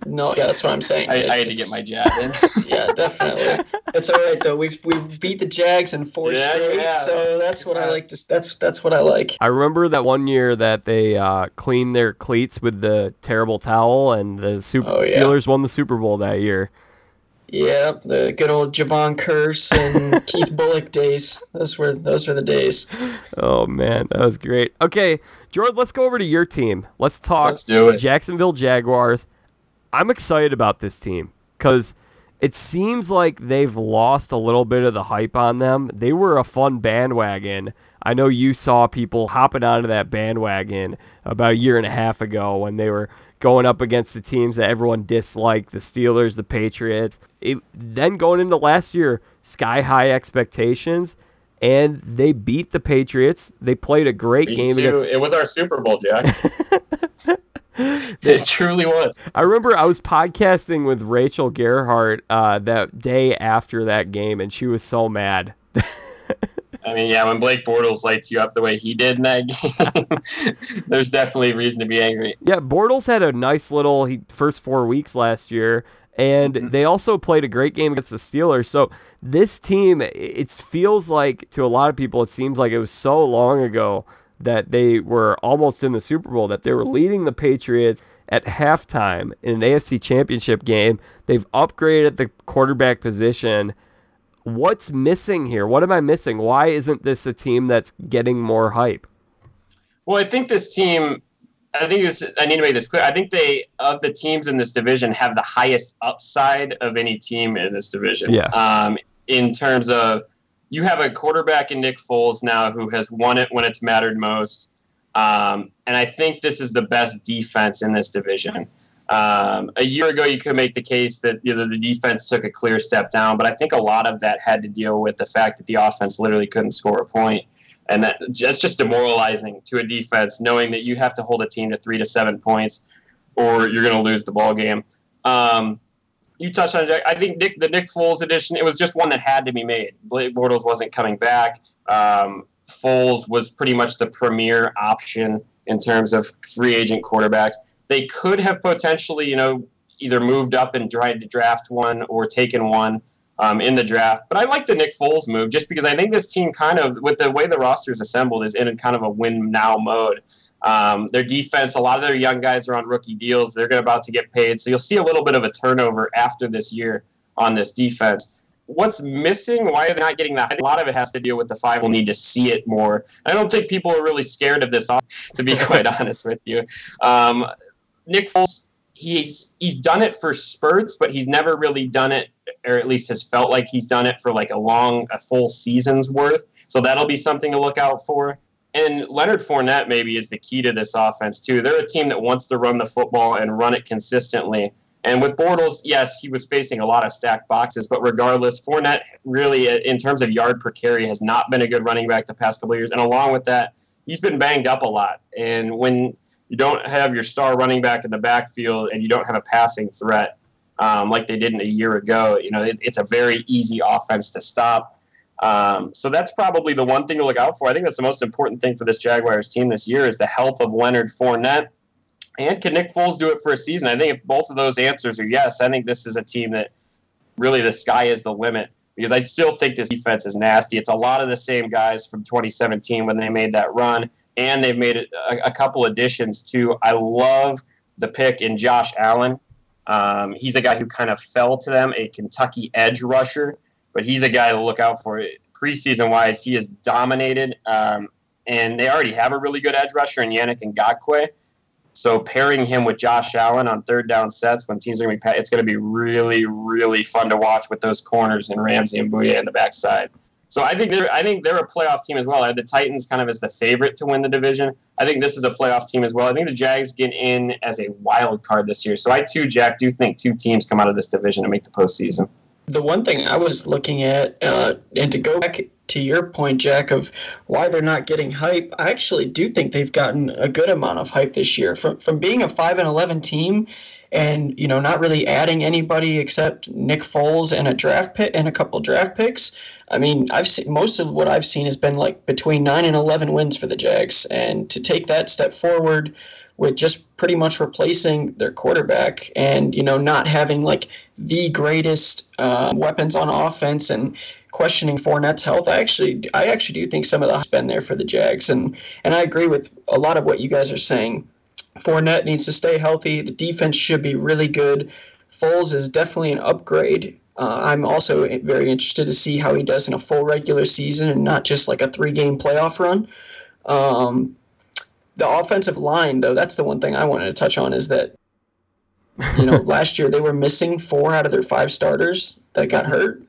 No, yeah, that's what I'm saying. I, I had to get my jab in. yeah, definitely. It's all right though. We've we've beat the Jags in four Yeah, straight, yeah. so that's what I like. To, that's that's what I like. I remember that one year that they uh, cleaned their cleats with the terrible towel, and the Super Oh, yeah. Steelers won the Super Bowl that year. Yeah, the good old Jevon Kearse and Keith Bulluck days. Those were those were the days. Oh man, that was great. Okay, Jordan, let's go over to your team. Let's talk Let's do it. Jacksonville Jaguars. I'm excited about this team because it seems like they've lost a little bit of the hype on them. They were a fun bandwagon. I know you saw people hopping onto that bandwagon about a year and a half ago when they were going up against the teams that everyone disliked, the Steelers, the Patriots. It, then going into last year, sky high expectations, and they beat the Patriots. They played a great Me game against It was our Super Bowl, Jack. it truly was. I remember I was podcasting with Rachel Gerhart uh, that day after that game, and she was so mad. I mean, yeah, when Blake Bortles lights you up the way he did in that game, there's definitely reason to be angry. Yeah, Bortles had a nice little he, first four weeks last year, and Mhm. they also played a great game against the Steelers. So this team, it feels like to a lot of people, it seems like it was so long ago that they were almost in the Super Bowl, that they were leading the Patriots at halftime in an AFC Championship game. They've upgraded the quarterback position. What's missing here? What am I missing? Why isn't this a team that's getting more hype? Well, I think this team I think this. I need to make this clear. I think they of the teams in this division have the highest upside of any team in this division. Yeah. Um, in terms of you have a quarterback in Nick Foles now who has won it when it's mattered most, um, and I think this is the best defense in this division. Um, a year ago, you could make the case that you know, the defense took a clear step down, but I think a lot of that had to deal with the fact that the offense literally couldn't score a point and that that's just demoralizing to a defense, knowing that you have to hold a team to three to seven points, or you're going to lose the ball game. Um, you touched on Jack. I think Nick, the Nick Foles edition. It was just one that had to be made. Blake Bortles wasn't coming back. Um, Foles was pretty much the premier option in terms of free agent quarterbacks. They could have potentially, you know, either moved up and tried to draft one or taken one um, in the draft. But I like the Nick Foles move just because I think this team kind of, with the way the roster is assembled, is in kind of a win now mode. Um, their defense, a lot of their young guys are on rookie deals. They're about to get paid. So you'll see a little bit of a turnover after this year on this defense. What's missing? Why are they not getting that? A lot of it has to do with the five will need to see it more. I don't think people are really scared of this, to be quite honest with you. Um, Nick Foles, he's he's done it for spurts, but he's never really done it or at least has felt like he's done it for like a long, a full season's worth. So that'll be something to look out for. And Leonard Fournette maybe is the key to this offense too. They're a team that wants to run the football and run it consistently. And with Bortles, yes, he was facing a lot of stacked boxes, but regardless, Fournette really, in terms of yard per carry, has not been a good running back the past couple years. And along with that, he's been banged up a lot. And when you don't have your star running back in the backfield and you don't have a passing threat, um, like they didn't a year ago. You know, it, it's a very easy offense to stop. Um, so that's probably the one thing to look out for. I think that's the most important thing for this Jaguars team this year is the health of Leonard Fournette. And can Nick Foles do it for a season? I think if both of those answers are yes, I think this is a team that really the sky is the limit because I still think this defense is nasty. It's a lot of the same guys from 2017 when they made that run, and they've made a, a couple additions too. I love the pick in Josh Allen. Um, he's a guy who kind of fell to them, a Kentucky edge rusher, but he's a guy to look out for. Preseason wise, he has dominated, um, and they already have a really good edge rusher in Yannick Ngakoue. So pairing him with Josh Allen on third down sets when teams are going to be, it's going to be really, really fun to watch with those corners and Ramsey and Bouye in the backside. So I think they're I think they're a playoff team as well. I had the Titans kind of as the favorite to win the division. I think this is a playoff team as well. I think the Jags get in as a wild card this year. So I too, Jack, do think two teams come out of this division and make the postseason. The one thing I was looking at, uh, and to go back to your point, Jack, of why they're not getting hype, I actually do think they've gotten a good amount of hype this year. From from being a five and eleven team and you know not really adding anybody except Nick Foles and a draft pick and a couple draft picks. I mean, I've seen most of what I've seen has been like between nine and eleven wins for the Jags, and to take that step forward with just pretty much replacing their quarterback and you know not having like the greatest uh, weapons on offense and questioning Fournette's health. I actually I actually do think some of the has been there for the Jags, and and I agree with a lot of what you guys are saying. Fournette needs to stay healthy. The defense should be really good. Foles is definitely an upgrade. Uh, I'm also very interested to see how he does in a full regular season and not just like a three game playoff run. Um, the offensive line, though, that's the one thing I wanted to touch on is that, you know, last year they were missing four out of their five starters that got hurt.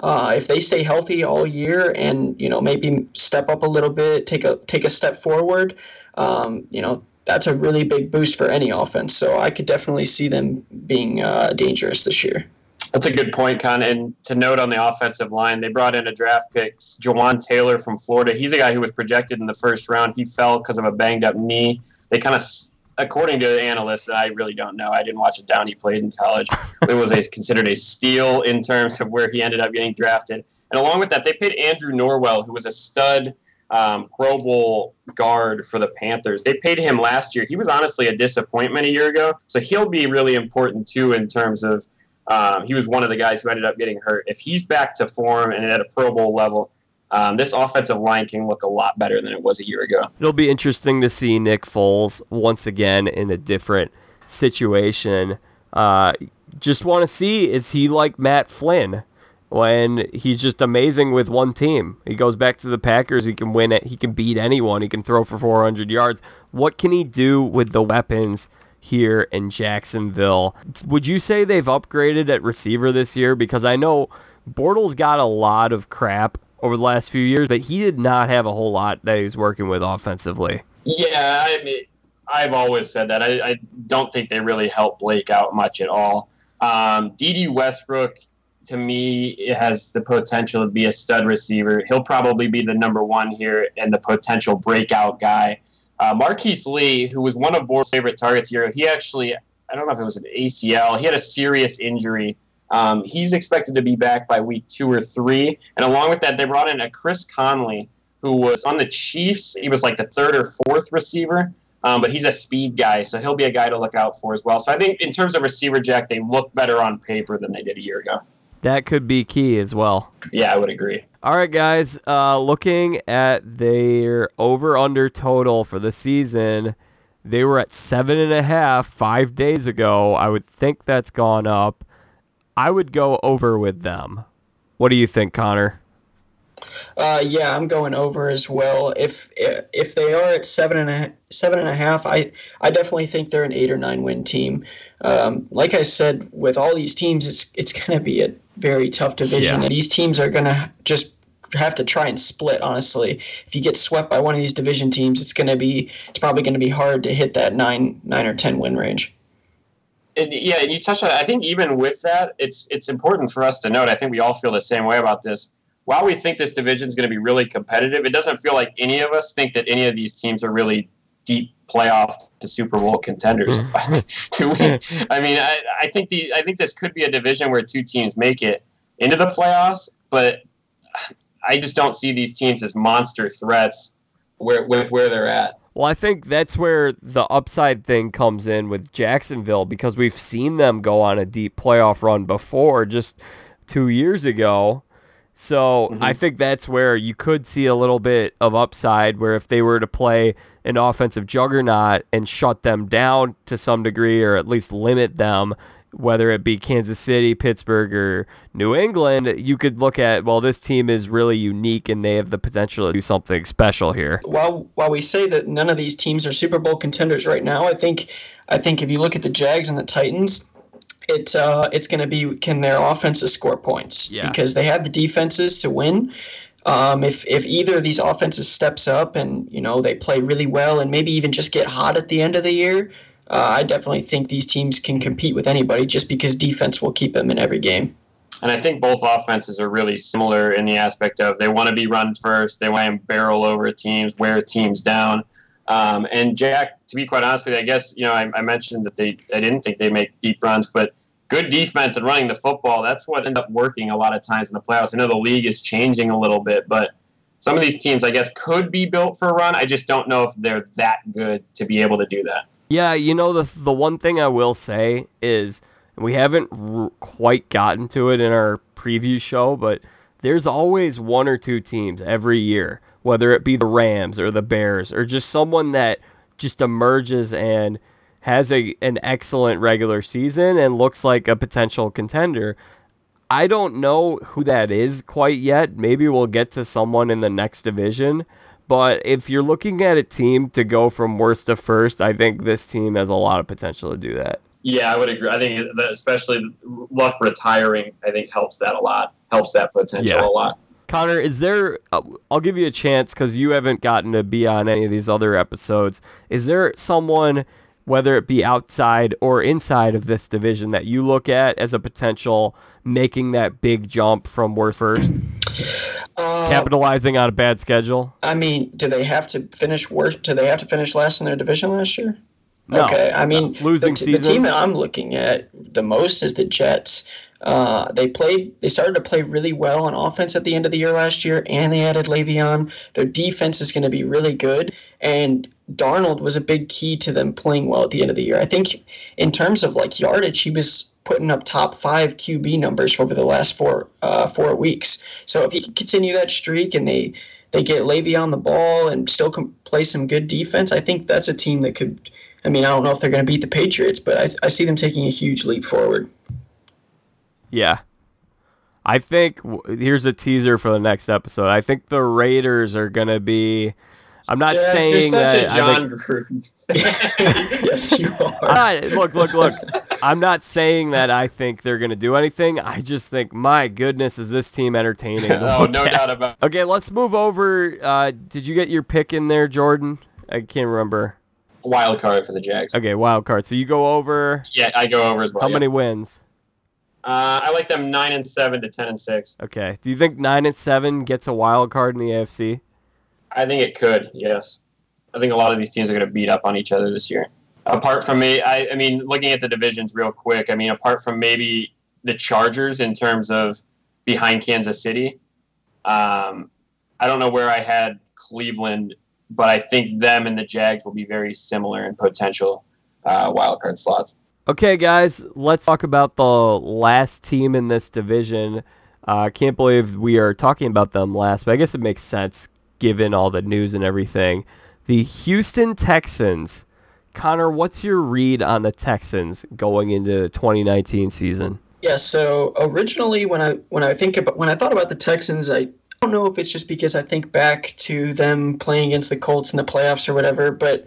Uh, if they stay healthy all year and you know maybe step up a little bit, take a take a step forward, um, you know that's a really big boost for any offense. So I could definitely see them being uh, dangerous this year. That's a good point, Con. And to note on the offensive line, they brought in a draft pick, Jawaan Taylor from Florida. He's a guy who was projected in the first round. He fell because of a banged up knee. They kind of, according to the analysts, I really don't know. I didn't watch it down. He played in college. it was a, considered a steal in terms of where he ended up getting drafted. And along with that, they paid Andrew Norwell, who was a stud – um, Pro Bowl guard for the Panthers. They paid him last year. He was honestly a disappointment a year ago, so he'll be really important too in terms of. Um, he was one of the guys who ended up getting hurt. If he's back to form and at a Pro Bowl level, um, this offensive line can look a lot better than it was a year ago. It'll be interesting to see Nick Foles once again in a different situation. Uh, just want to see is he like Matt Flynn? When he's just amazing with one team. He goes back to the Packers, he can win it, he can beat anyone, he can throw for 400 yards. What can he do with the weapons here in Jacksonville? Would you say they've upgraded at receiver this year because I know Bortles got a lot of crap over the last few years, but he did not have a whole lot that he was working with offensively. Yeah, I mean, I've always said that. I, I don't think they really helped Blake out much at all. Um, Dede Westbrook, to me, it has the potential to be a stud receiver. He'll probably be the number one here and the potential breakout guy. Uh, Marquise Lee, who was one of Bortles' favorite targets here, he actually, I don't know if it was an ACL, he had a serious injury. Um, he's expected to be back by week two or three. And along with that, they brought in a Chris Conley, who was on the Chiefs. He was like the third or fourth receiver. Um, but he's a speed guy, so he'll be a guy to look out for as well. So I think in terms of receiver jack, they look better on paper than they did a year ago. That could be key as well. Yeah, I would agree. All right, guys. Uh, looking at their over/under total for the season, they were at seven and a half five days ago. I would think that's gone up. I would go over with them. What do you think, Connor? Uh, yeah, I'm going over as well. If if they are at seven and a seven and a half, I I definitely think they're an eight or nine win team. Um, like I said, with all these teams, it's it's going to be a very tough division, yeah. and these teams are going to just have to try and split. Honestly, if you get swept by one of these division teams, it's going to be it's probably going to be hard to hit that nine nine or ten win range. And yeah, and you touched on. I think even with that, it's it's important for us to note. I think we all feel the same way about this while we think this division is going to be really competitive, it doesn't feel like any of us think that any of these teams are really deep playoff to Super Bowl contenders. Mm. Do we? I mean, I, I think the I think this could be a division where two teams make it into the playoffs, but I just don't see these teams as monster threats where with where they're at. Well, I think that's where the upside thing comes in with Jacksonville because we've seen them go on a deep playoff run before just two years ago so mm-hmm. I think that's where you could see a little bit of upside where if they were to play an offensive juggernaut and shut them down to some degree or at least limit them, whether it be Kansas City, Pittsburgh, or New England, you could look at, well, this team is really unique and they have the potential to do something special here. While while we say that none of these teams are Super Bowl contenders right now, I think I think if you look at the Jags and the Titans, it's uh, it's going to be can their offenses score points yeah. because they have the defenses to win. Um, if if either of these offenses steps up and you know they play really well and maybe even just get hot at the end of the year, uh, I definitely think these teams can compete with anybody just because defense will keep them in every game. And I think both offenses are really similar in the aspect of they want to be run first, they want to barrel over teams, wear teams down. Um, and Jack, to be quite honest with you, I guess you know I, I, mentioned that they I didn't think they make deep runs, but good defense and running the football that's what ended up working a lot of times in the playoffs. I know the league is changing a little bit, but some of these teams I guess could be built for a run. I just don't know if they're that good to be able to do that. Yeah, you know the the one thing I will say is we haven't r- quite gotten to it in our preview show, but there's always one or two teams every year whether it be the Rams or the Bears or just someone that just emerges and has a an excellent regular season and looks like a potential contender. I don't know who that is quite yet. Maybe we'll get to someone in the next division. But if you're looking at a team to go from worst to first, I think this team has a lot of potential to do that. Yeah, I would agree. I think especially Luck retiring, I think helps that a lot. Helps that potential yeah. a lot. Connor, is there? Uh, I'll give you a chance because you haven't gotten to be on any of these other episodes. Is there someone, whether it be outside or inside of this division, that you look at as a potential making that big jump from worst first? Uh, capitalizing on a bad schedule. I mean, do they have to finish worst? Do they have to finish last in their division last year? No. Okay. I mean, losing the, season. The team that I'm looking at the most is the Jets. Uh, they played. They started to play really well on offense at the end of the year last year, and they added Le'Veon. Their defense is going to be really good, and Darnold was a big key to them playing well at the end of the year. I think in terms of like yardage, he was putting up top five QB numbers over the last four uh, four weeks. So if he can continue that streak and they they get Le'Veon the ball and still can play some good defense, I think that's a team that could. I mean, I don't know if they're going to beat the Patriots, but I, I see them taking a huge leap forward. Yeah. I think here's a teaser for the next episode. I think the Raiders are gonna be. I'm not Jack, saying you're such that. a I John think, yes, you are. Look, look, look. I'm not saying that I think they're gonna do anything. I just think, my goodness, is this team entertaining? oh, no at. doubt about. it. Okay, let's move over. Uh, did you get your pick in there, Jordan? I can't remember. Wild card for the Jags. Okay, wild card. So you go over. Yeah, I go over as well. How yeah. many wins? Uh, I like them nine and seven to ten and six. Okay. Do you think nine and seven gets a wild card in the AFC? I think it could. Yes, I think a lot of these teams are going to beat up on each other this year. Apart from me, I, I mean, looking at the divisions real quick. I mean, apart from maybe the Chargers in terms of behind Kansas City, um, I don't know where I had Cleveland, but I think them and the Jags will be very similar in potential uh, wild card slots. Okay, guys, let's talk about the last team in this division. I uh, can't believe we are talking about them last, but I guess it makes sense given all the news and everything. The Houston Texans. Connor, what's your read on the Texans going into the 2019 season? Yeah, so originally when I when I think about when I thought about the Texans, I don't know if it's just because I think back to them playing against the Colts in the playoffs or whatever, but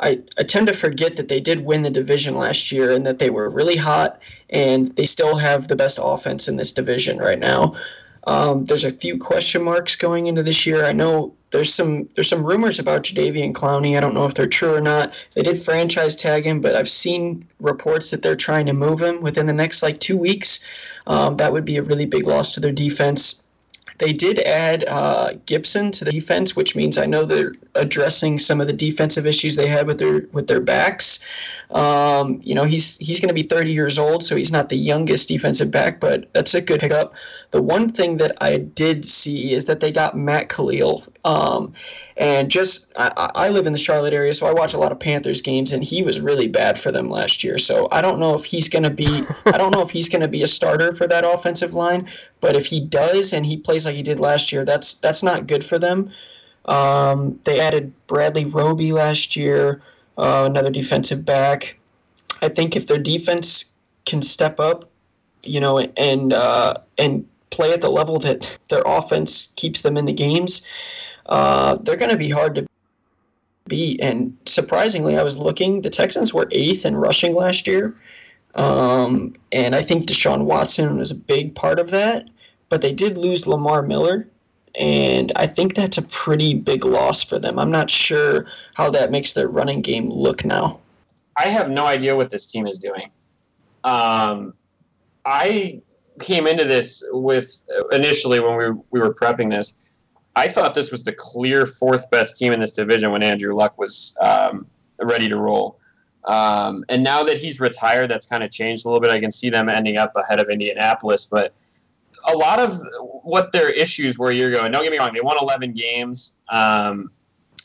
I, I tend to forget that they did win the division last year and that they were really hot and they still have the best offense in this division right now. Um, there's a few question marks going into this year. I know there's some there's some rumors about Jadeveon Clowney. I don't know if they're true or not. They did franchise tag him, but I've seen reports that they're trying to move him within the next like two weeks. Um, that would be a really big loss to their defense. They did add uh, Gipson to the defense, which means I know they're addressing some of the defensive issues they had with their with their backs. Um, you know, he's he's going to be 30 years old, so he's not the youngest defensive back, but that's a good pickup. The one thing that I did see is that they got Matt Kalil, um, and just I, I live in the Charlotte area, so I watch a lot of Panthers games, and he was really bad for them last year. So I don't know if he's going to be I don't know if he's going to be a starter for that offensive line, but if he does and he plays like he did last year, that's that's not good for them. Um, they added Bradley Roby last year, uh, another defensive back. I think if their defense can step up, you know, and uh, and play at the level that their offense keeps them in the games, uh, they're going to be hard to beat. And surprisingly, I was looking; the Texans were eighth in rushing last year, um, and I think Deshaun Watson was a big part of that. But they did lose Lamar Miller, and I think that's a pretty big loss for them. I'm not sure how that makes their running game look now. I have no idea what this team is doing. Um, I came into this with initially when we we were prepping this. I thought this was the clear fourth best team in this division when Andrew Luck was um, ready to roll. Um, and now that he's retired, that's kind of changed a little bit. I can see them ending up ahead of Indianapolis, but a lot of what their issues were a year ago, and don't get me wrong, they won 11 games. Um,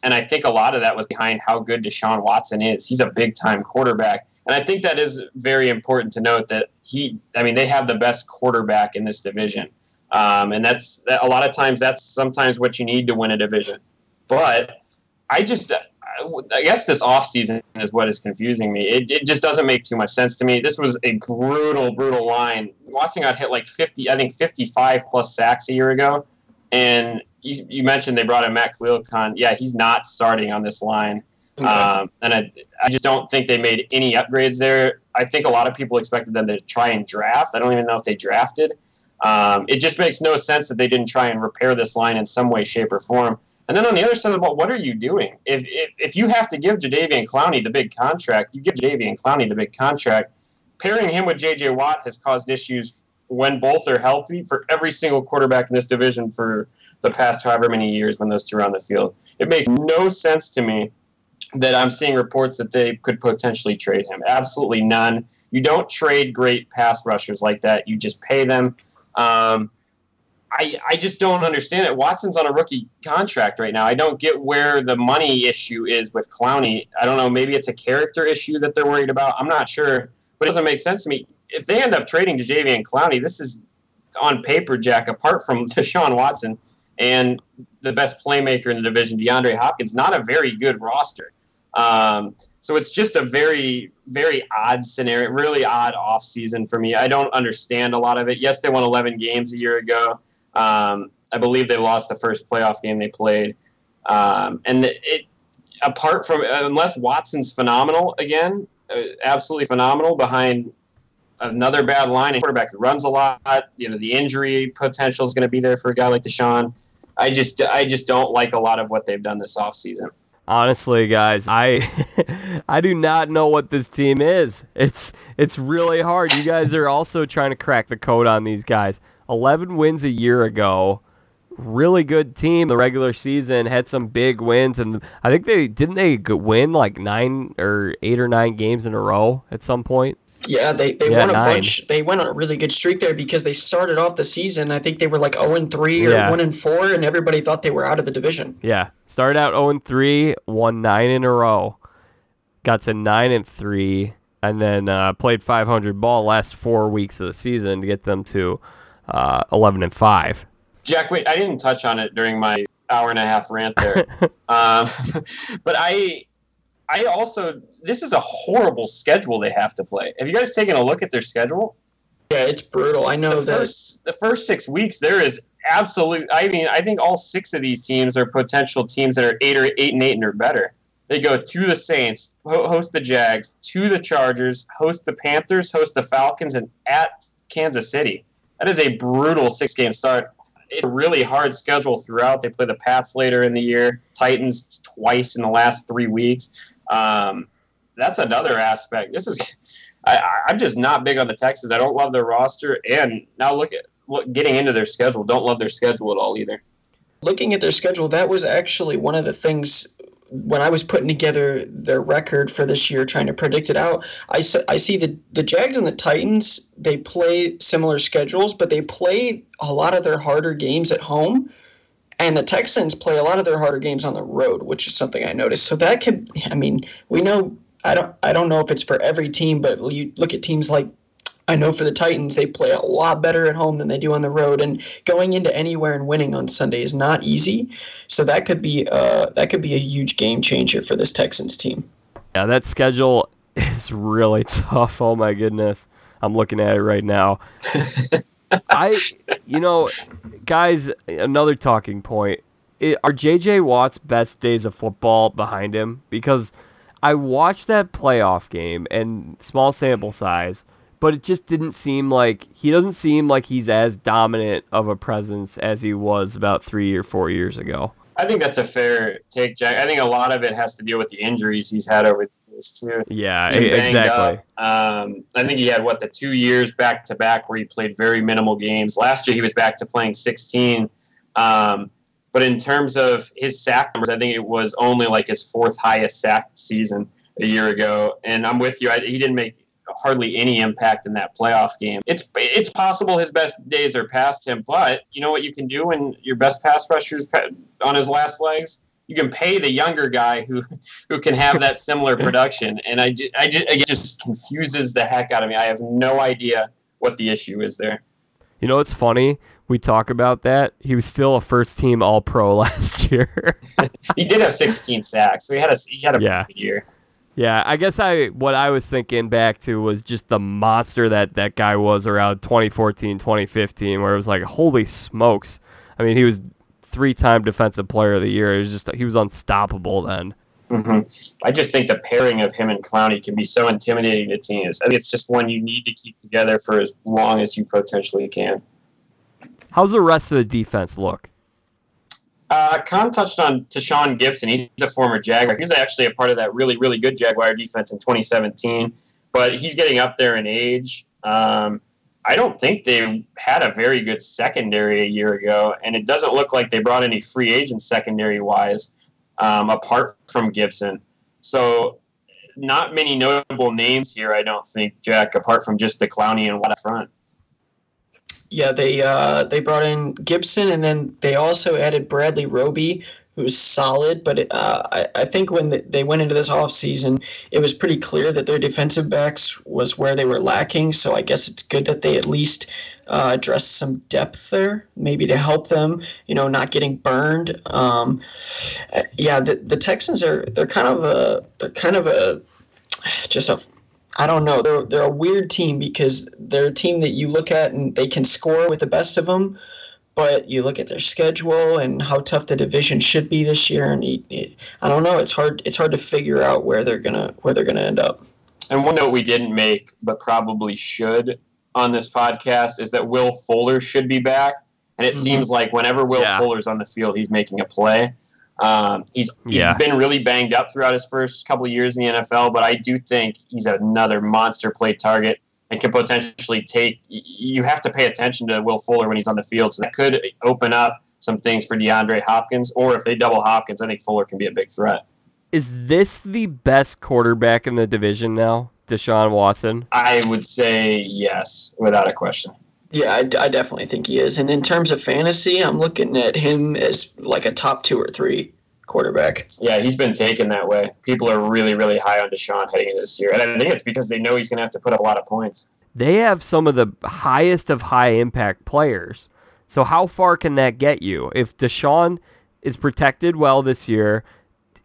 and I think a lot of that was behind how good Deshaun Watson is. He's a big time quarterback. And I think that is very important to note that he, I mean, they have the best quarterback in this division. Um, and that's a lot of times that's sometimes what you need to win a division. But I just, I guess this offseason is what is confusing me. It, it just doesn't make too much sense to me. This was a brutal, brutal line. Watson got hit like 50, I think 55 plus sacks a year ago. And you, you mentioned they brought in Matt Kalil Con. Yeah, he's not starting on this line. Okay. Um, and I, I just don't think they made any upgrades there. I think a lot of people expected them to try and draft. I don't even know if they drafted. Um, it just makes no sense that they didn't try and repair this line in some way, shape, or form. And then on the other side of the ball, what are you doing? If, if, if you have to give Jadeveon Clowney the big contract, you give Jadeveon Clowney the big contract. Pairing him with J.J. Watt has caused issues when both are healthy for every single quarterback in this division for the past however many years when those two are on the field. It makes no sense to me that I'm seeing reports that they could potentially trade him. Absolutely none. You don't trade great pass rushers like that. You just pay them. Um, I, I just don't understand it. Watson's on a rookie contract right now. I don't get where the money issue is with Clowney. I don't know. Maybe it's a character issue that they're worried about. I'm not sure, but it doesn't make sense to me. If they end up trading to Javian Clowney, this is on paper, Jack, apart from Deshaun Watson and the best playmaker in the division, DeAndre Hopkins, not a very good roster. Um, So it's just a very, very odd scenario, really odd off season for me. I don't understand a lot of it. Yes, they won 11 games a year ago. Um, I believe they lost the first playoff game they played. Um, and it, apart from, unless Watson's phenomenal again, uh, absolutely phenomenal behind another bad line, a quarterback who runs a lot, you know, the injury potential is going to be there for a guy like Deshaun. I just, I just don't like a lot of what they've done this offseason honestly guys i i do not know what this team is. It's it's really hard. You guys are also trying to crack the code on these guys. 11 wins a year ago. Really good team. The regular season had some big wins and i think they didn't they win like nine or eight or nine games in a row at some point yeah, they, they yeah, won a nine. bunch. They went on a really good streak there because they started off the season. I think they were like 0 and 3 or yeah. 1 and 4, and everybody thought they were out of the division. Yeah. Started out 0 and 3, won 9 in a row, got to 9 and 3, and then uh, played 500 ball last four weeks of the season to get them to uh, 11 and 5. Jack, wait, I didn't touch on it during my hour and a half rant there. um, but I I also this is a horrible schedule they have to play. Have you guys taken a look at their schedule? Yeah, it's brutal. I know the that first, the first six weeks there is absolute. I mean, I think all six of these teams are potential teams that are eight or eight and eight and or better. They go to the Saints, host the Jags, to the Chargers, host the Panthers, host the Falcons, and at Kansas City. That is a brutal six game start. It's a really hard schedule throughout. They play the Pats later in the year, Titans twice in the last three weeks. Um, that's another aspect. This is, I, I'm just not big on the Texans. I don't love their roster, and now look at look, getting into their schedule. Don't love their schedule at all either. Looking at their schedule, that was actually one of the things when I was putting together their record for this year, trying to predict it out, I, I see the, the Jags and the Titans, they play similar schedules, but they play a lot of their harder games at home. And the Texans play a lot of their harder games on the road, which is something I noticed. So that could, I mean, we know I don't I don't know if it's for every team, but you look at teams like I know for the Titans, they play a lot better at home than they do on the road, and going into anywhere and winning on Sunday is not easy. So that could be uh, that could be a huge game changer for this Texans team. Yeah, that schedule is really tough. Oh my goodness, I'm looking at it right now. I, you know, guys, another talking point. It, are JJ Watt's best days of football behind him? Because I watched that playoff game and small sample size, but it just didn't seem like he doesn't seem like he's as dominant of a presence as he was about three or four years ago. I think that's a fair take, Jack. I think a lot of it has to deal with the injuries he's had over the years too. Yeah, exactly. Um, I think he had what the two years back to back where he played very minimal games. Last year he was back to playing 16. Um, but in terms of his sack numbers, I think it was only like his fourth highest sack season a year ago. And I'm with you. I, he didn't make hardly any impact in that playoff game. It's it's possible his best days are past him, but you know what you can do when your best pass rusher's on his last legs? You can pay the younger guy who who can have that similar production. And I, I just, it just confuses the heck out of me. I have no idea what the issue is there. You know what's funny? We talk about that. He was still a first team All Pro last year. he did have 16 sacks, so he had a he had a yeah. year. Yeah, I guess I what I was thinking back to was just the monster that that guy was around 2014, 2015, where it was like, holy smokes! I mean, he was three-time Defensive Player of the Year. It was just he was unstoppable then. Mm-hmm. I just think the pairing of him and Clowney can be so intimidating to teams. I think it's just one you need to keep together for as long as you potentially can. How's the rest of the defense look? Uh, Con touched on Tashaun Gipson. He's a former Jaguar. He was actually a part of that really, really good Jaguar defense in 2017, but he's getting up there in age. Um, I don't think they had a very good secondary a year ago, and it doesn't look like they brought any free agents secondary wise um, apart from Gipson. So, not many notable names here, I don't think, Jack, apart from just the Clowney and Watt front. Yeah, they uh, they brought in Gipson, and then they also added Bradley Roby, who's solid. But it, uh, I, I think when they went into this offseason, it was pretty clear that their defensive backs was where they were lacking. So I guess it's good that they at least uh, address some depth there, maybe to help them, you know, not getting burned. Um, yeah, the, the Texans are they're kind of a they're kind of a just a I don't know. They're they're a weird team because they're a team that you look at and they can score with the best of them, but you look at their schedule and how tough the division should be this year, and you, you, I don't know. It's hard. It's hard to figure out where they're gonna where they're gonna end up. And one note we didn't make, but probably should on this podcast is that Will Fuller should be back. And it mm-hmm. seems like whenever Will yeah. Fuller's on the field, he's making a play. Um, he's he's yeah. been really banged up throughout his first couple of years in the NFL, but I do think he's another monster play target and can potentially take. You have to pay attention to Will Fuller when he's on the field, so that could open up some things for DeAndre Hopkins. Or if they double Hopkins, I think Fuller can be a big threat. Is this the best quarterback in the division now? Deshaun Watson? I would say yes, without a question. Yeah, I, I, definitely think he is. And in terms of fantasy, I'm looking at him as like a top two or three quarterback. Yeah, he's been taken that way. People are really, really high on Deshaun heading into this year. And I think it's because they know he's going to have to put up a lot of points. They have some of the highest of high impact players. So how far can that get you? If Deshaun is protected well this year,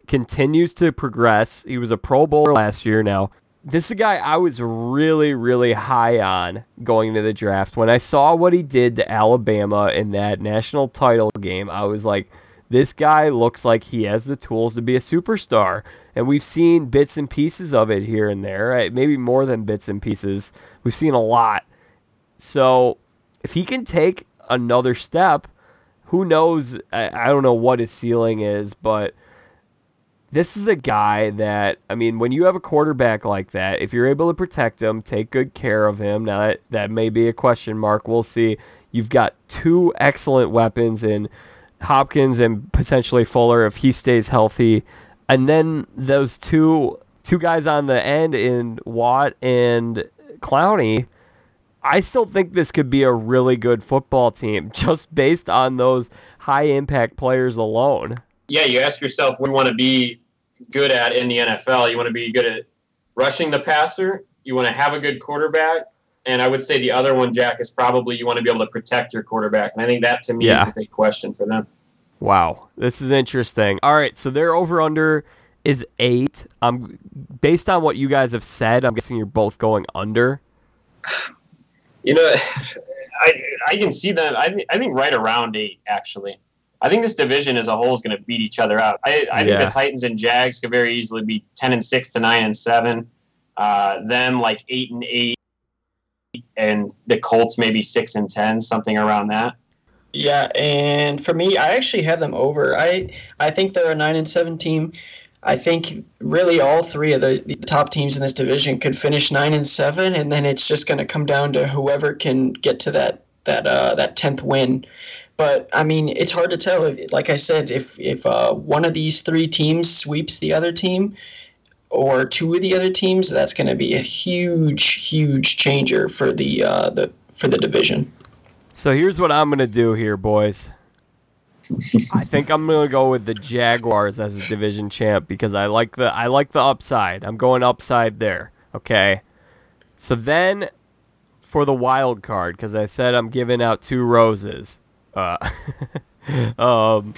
continues to progress, he was a Pro Bowler last year now this is a guy I was really, really high on going into the draft. When I saw what he did to Alabama in that national title game, I was like, this guy looks like he has the tools to be a superstar. And we've seen bits and pieces of it here and there, right? maybe more than bits and pieces. We've seen a lot. So if he can take another step, who knows? I, I don't know what his ceiling is, but this is a guy that I mean, when you have a quarterback like that, if you're able to protect him, take good care of him. Now that that may be a question mark. We'll see. You've got two excellent weapons in Hopkins and potentially Fuller if he stays healthy, and then those two two guys on the end in Watt and Clowney. I still think this could be a really good football team just based on those high impact players alone. Yeah, you ask yourself, we want to be good at in the NFL. You want to be good at rushing the passer. You want to have a good quarterback. And I would say the other one, Jack, is probably you want to be able to protect your quarterback. And I think that to me yeah. is a big question for them. Wow, this is interesting. All right, so their over under is eight. Um, based on what you guys have said, I'm guessing you're both going under. You know, I I can see them. I I think right around eight actually. I think this division as a whole is going to beat each other out. I, I yeah. think the Titans and Jags could very easily be ten and six to nine and seven. Uh, them like eight and eight, and the Colts maybe six and ten, something around that. Yeah, and for me, I actually have them over. I I think they're a nine and seven team. I think really all three of the, the top teams in this division could finish nine and seven, and then it's just going to come down to whoever can get to that that uh, that tenth win. But I mean, it's hard to tell. Like I said, if if uh, one of these three teams sweeps the other team, or two of the other teams, that's going to be a huge, huge changer for the uh, the for the division. So here's what I'm going to do here, boys. I think I'm going to go with the Jaguars as a division champ because I like the I like the upside. I'm going upside there. Okay. So then for the wild card, because I said I'm giving out two roses. Uh, um,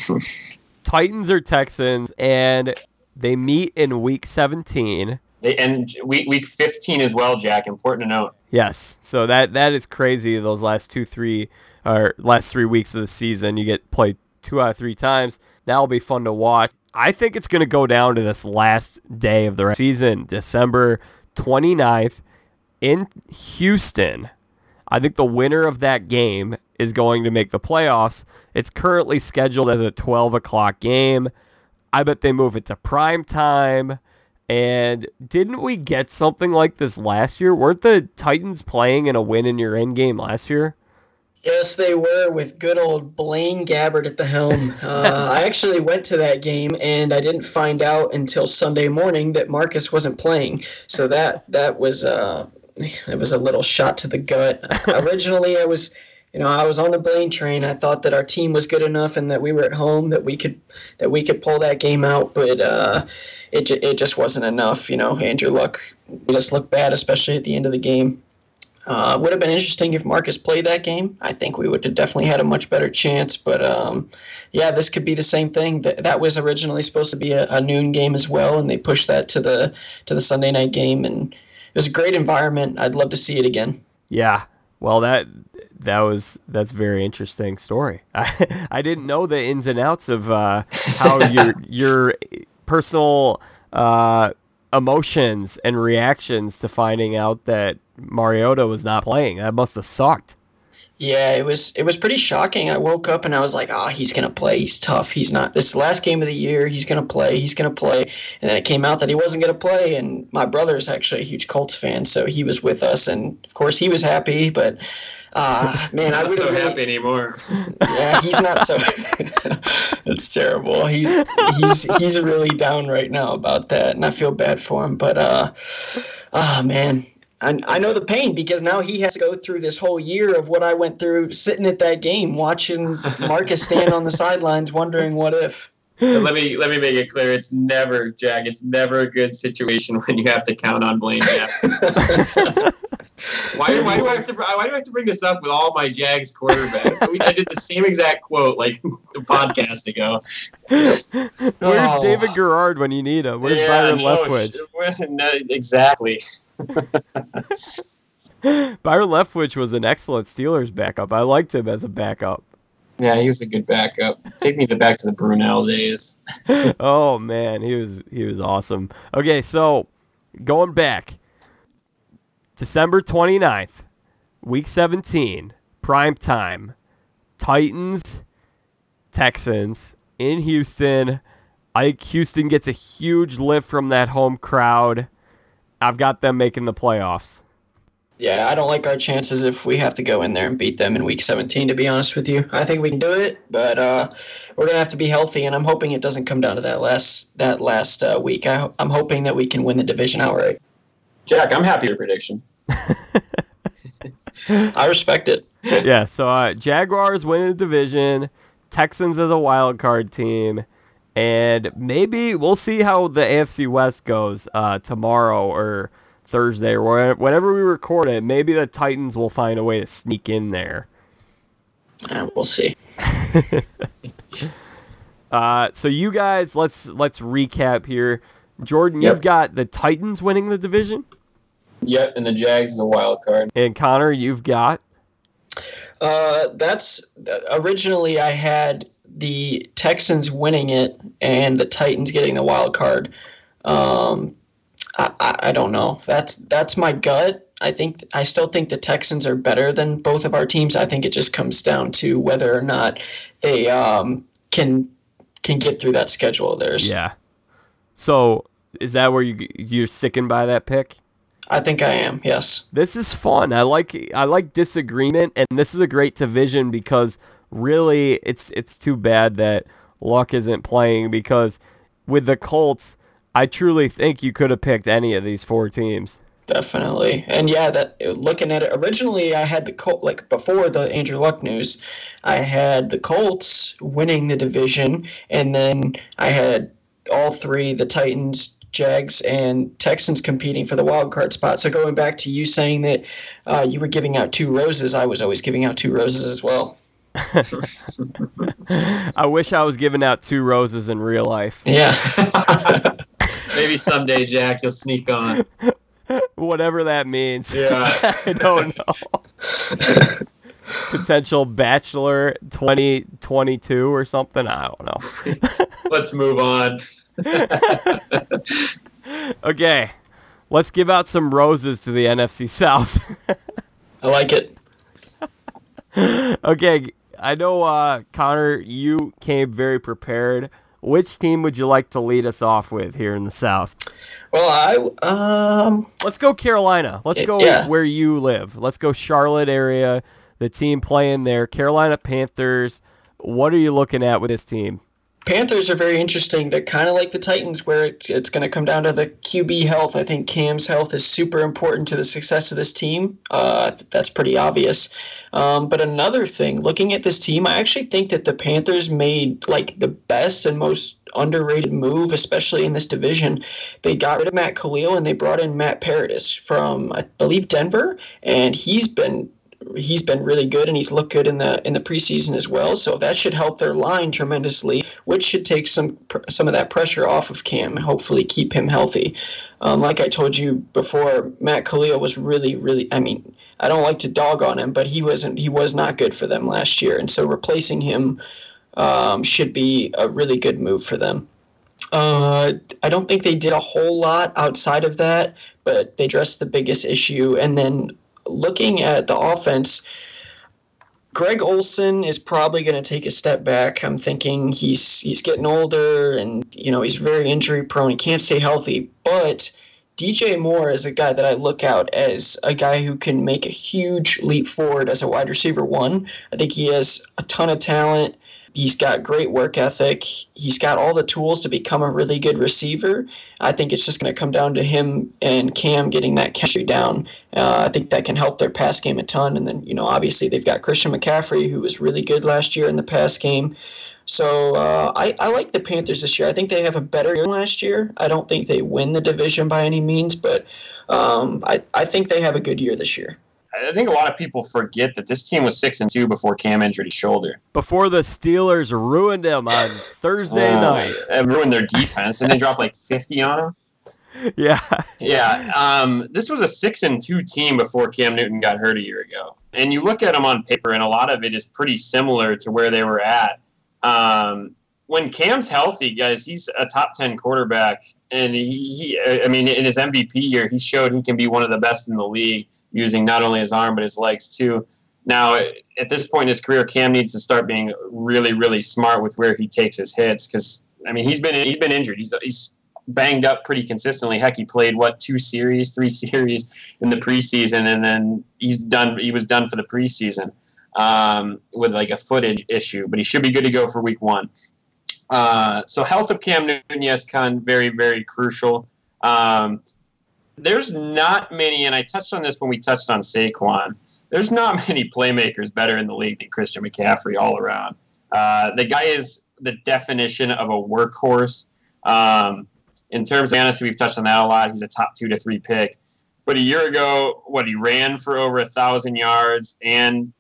Titans or Texans, and they meet in week 17. They, and week week 15 as well, Jack. Important to note. Yes, so that that is crazy. Those last two, three, or last three weeks of the season, you get played two out of three times. That'll be fun to watch. I think it's going to go down to this last day of the season, December 29th in Houston. I think the winner of that game is going to make the playoffs. It's currently scheduled as a 12 o'clock game. I bet they move it to prime time. And didn't we get something like this last year? Weren't the Titans playing in a win in your end game last year? Yes, they were with good old Blaine Gabbert at the helm. Uh, I actually went to that game and I didn't find out until Sunday morning that Marcus wasn't playing. So that that was uh, it was a little shot to the gut. Originally, I was you know, I was on the Blaine train. I thought that our team was good enough and that we were at home that we could that we could pull that game out, but uh, it it just wasn't enough. You know, Andrew Luck made us look bad, especially at the end of the game. Uh, would have been interesting if Marcus played that game. I think we would have definitely had a much better chance. But um, yeah, this could be the same thing. That that was originally supposed to be a, a, noon game as well, and they pushed that to the to the Sunday night game, and was a great environment. I'd love to see it again. Yeah, well that that was that's a very interesting story. I I didn't know the ins and outs of uh, how your your personal uh, emotions and reactions to finding out that Mariota was not playing. That must have sucked. Yeah, it was it was pretty shocking. I woke up and I was like, "Oh, he's gonna play. He's tough. He's not. This last game of the year, he's gonna play. He's gonna play." And then it came out that he wasn't gonna play. And my brother's actually a huge Colts fan, so he was with us, and of course he was happy. But uh, man, I would so really, happy anymore. Yeah, he's not so. That's terrible. He's he's he's really down right now about that, and I feel bad for him. But uh, oh man, I, I know the pain because now he has to go through this whole year of what I went through sitting at that game, watching Marcus stand on the sidelines, wondering what if. let me let me make it clear: it's never, Jack. It's never a good situation when you have to count on Blaine. why, why do I have to why do I have to bring this up with all my Jags quarterbacks? I did the same exact quote like the podcast ago. Where's oh. David Garrard when you need him? Where's yeah, Byron no, Leftwich? No, exactly. Byron Leftwich was an excellent Steelers backup. I liked him as a backup. Yeah, he was a good backup. Take me back to the Brunell days. oh man, he was he was awesome. Okay, so going back, December 29th, week 17, prime time, Titans, Texans in Houston. Ike Houston gets a huge lift from that home crowd. I've got them making the playoffs. Yeah, I don't like our chances if we have to go in there and beat them in week 17, to be honest with you. I think we can do it, but uh, we're going to have to be healthy, and I'm hoping it doesn't come down to that last that last uh, week. I, I'm hoping that we can win the division outright. Jack, I'm happy with prediction. I respect it. yeah, so uh, Jaguars win the division, Texans as a wild card team, and maybe we'll see how the AFC West goes uh, tomorrow or Thursday or whenever we record it. Maybe the Titans will find a way to sneak in there. Uh, we'll see. uh, so you guys, let's let's recap here. Jordan, yep. you've got the Titans winning the division. Yep, and the Jags is a wild card. And Connor, you've got. Uh, that's originally I had the Texans winning it and the Titans getting the wild card. Um, I, I don't know. That's that's my gut. I think I still think the Texans are better than both of our teams. I think it just comes down to whether or not they um, can can get through that schedule of theirs. Yeah. So is that where you you're sticking by that pick? I think I am. Yes. This is fun. I like I like disagreement, and this is a great division because really, it's it's too bad that Luck isn't playing because with the Colts, I truly think you could have picked any of these four teams. Definitely, and yeah, that looking at it originally, I had the Colt like before the Andrew Luck news, I had the Colts winning the division, and then I had all three the Titans, Jags, and Texans competing for the wild card spot. So going back to you saying that uh, you were giving out two roses, I was always giving out two roses as well. I wish I was giving out two roses in real life. Yeah. Maybe someday, Jack, you'll sneak on. Whatever that means. Yeah. I don't know. Potential bachelor 2022 or something. I don't know. Let's move on. okay. Let's give out some roses to the NFC South. I like it. okay, I know, uh, Connor, you came very prepared. Which team would you like to lead us off with here in the South? Well, I um. Let's go Carolina. Let's go yeah. where you live. Let's go Charlotte area. The team playing there, Carolina Panthers. What are you looking at with this team? Panthers are very interesting. They're kind of like the Titans, where it's, it's going to come down to the QB health. I think Cam's health is super important to the success of this team. Uh, that's pretty obvious. Um, but another thing, looking at this team, I actually think that the Panthers made like the best and most underrated move, especially in this division. They got rid of Matt Kalil and they brought in Matt Paradis from, I believe, Denver, and he's been he's been really good and he's looked good in the in the preseason as well. So that should help their line tremendously, which should take some some of that pressure off of Cam hopefully keep him healthy. Um, like I told you before, Matt Kalil was really really. I mean, I don't like to dog on him, but he wasn't he was not good for them last year, and so replacing him um, should be a really good move for them. Uh, I don't think they did a whole lot outside of that, but they addressed the biggest issue, and then looking at the offense, Greg Olsen is probably going to take a step back. I'm thinking he's he's getting older and you know he's very injury prone. He can't stay healthy, but DJ Moore is a guy that I look out as a guy who can make a huge leap forward as a wide receiver one. I think he has a ton of talent. He's got great work ethic. He's got all the tools to become a really good receiver. I think it's just going to come down to him and Cam getting that chemistry down. Uh, I think that can help their pass game a ton. And then, you know, obviously they've got Christian McCaffrey, who was really good last year in the pass game. So uh, I, I like the Panthers this year. I think they have a better year last year. I don't think they win the division by any means, but um, I, I think they have a good year this year. I think a lot of people forget that this team was six and two before Cam injured his shoulder. Before the Steelers ruined him on Thursday uh, night and ruined their defense, and they dropped like fifty on him. Yeah, yeah. Um, this was a six and two team before Cam Newton got hurt a year ago, and you look at them on paper, and a lot of it is pretty similar to where they were at. Um, when Cam's healthy, guys, he's a top ten quarterback, and he, I mean, in his MVP year, he showed he can be one of the best in the league using not only his arm but his legs too. Now, at this point in his career, Cam needs to start being really, really smart with where he takes his hits because I mean he's been he's been injured. He's he's banged up pretty consistently. Heck, he played what two series, three series in the preseason, and then he's done. He was done for the preseason um, with like a footage issue, but he should be good to go for week one. Uh, so health of Cam yes, con very very crucial. Um, there's not many, and I touched on this when we touched on Saquon. There's not many playmakers better in the league than Christian McCaffrey all around. Uh, the guy is the definition of a workhorse. Um, in terms of fantasy, we've touched on that a lot. He's a top two to three pick. But a year ago, what he ran for over a thousand yards and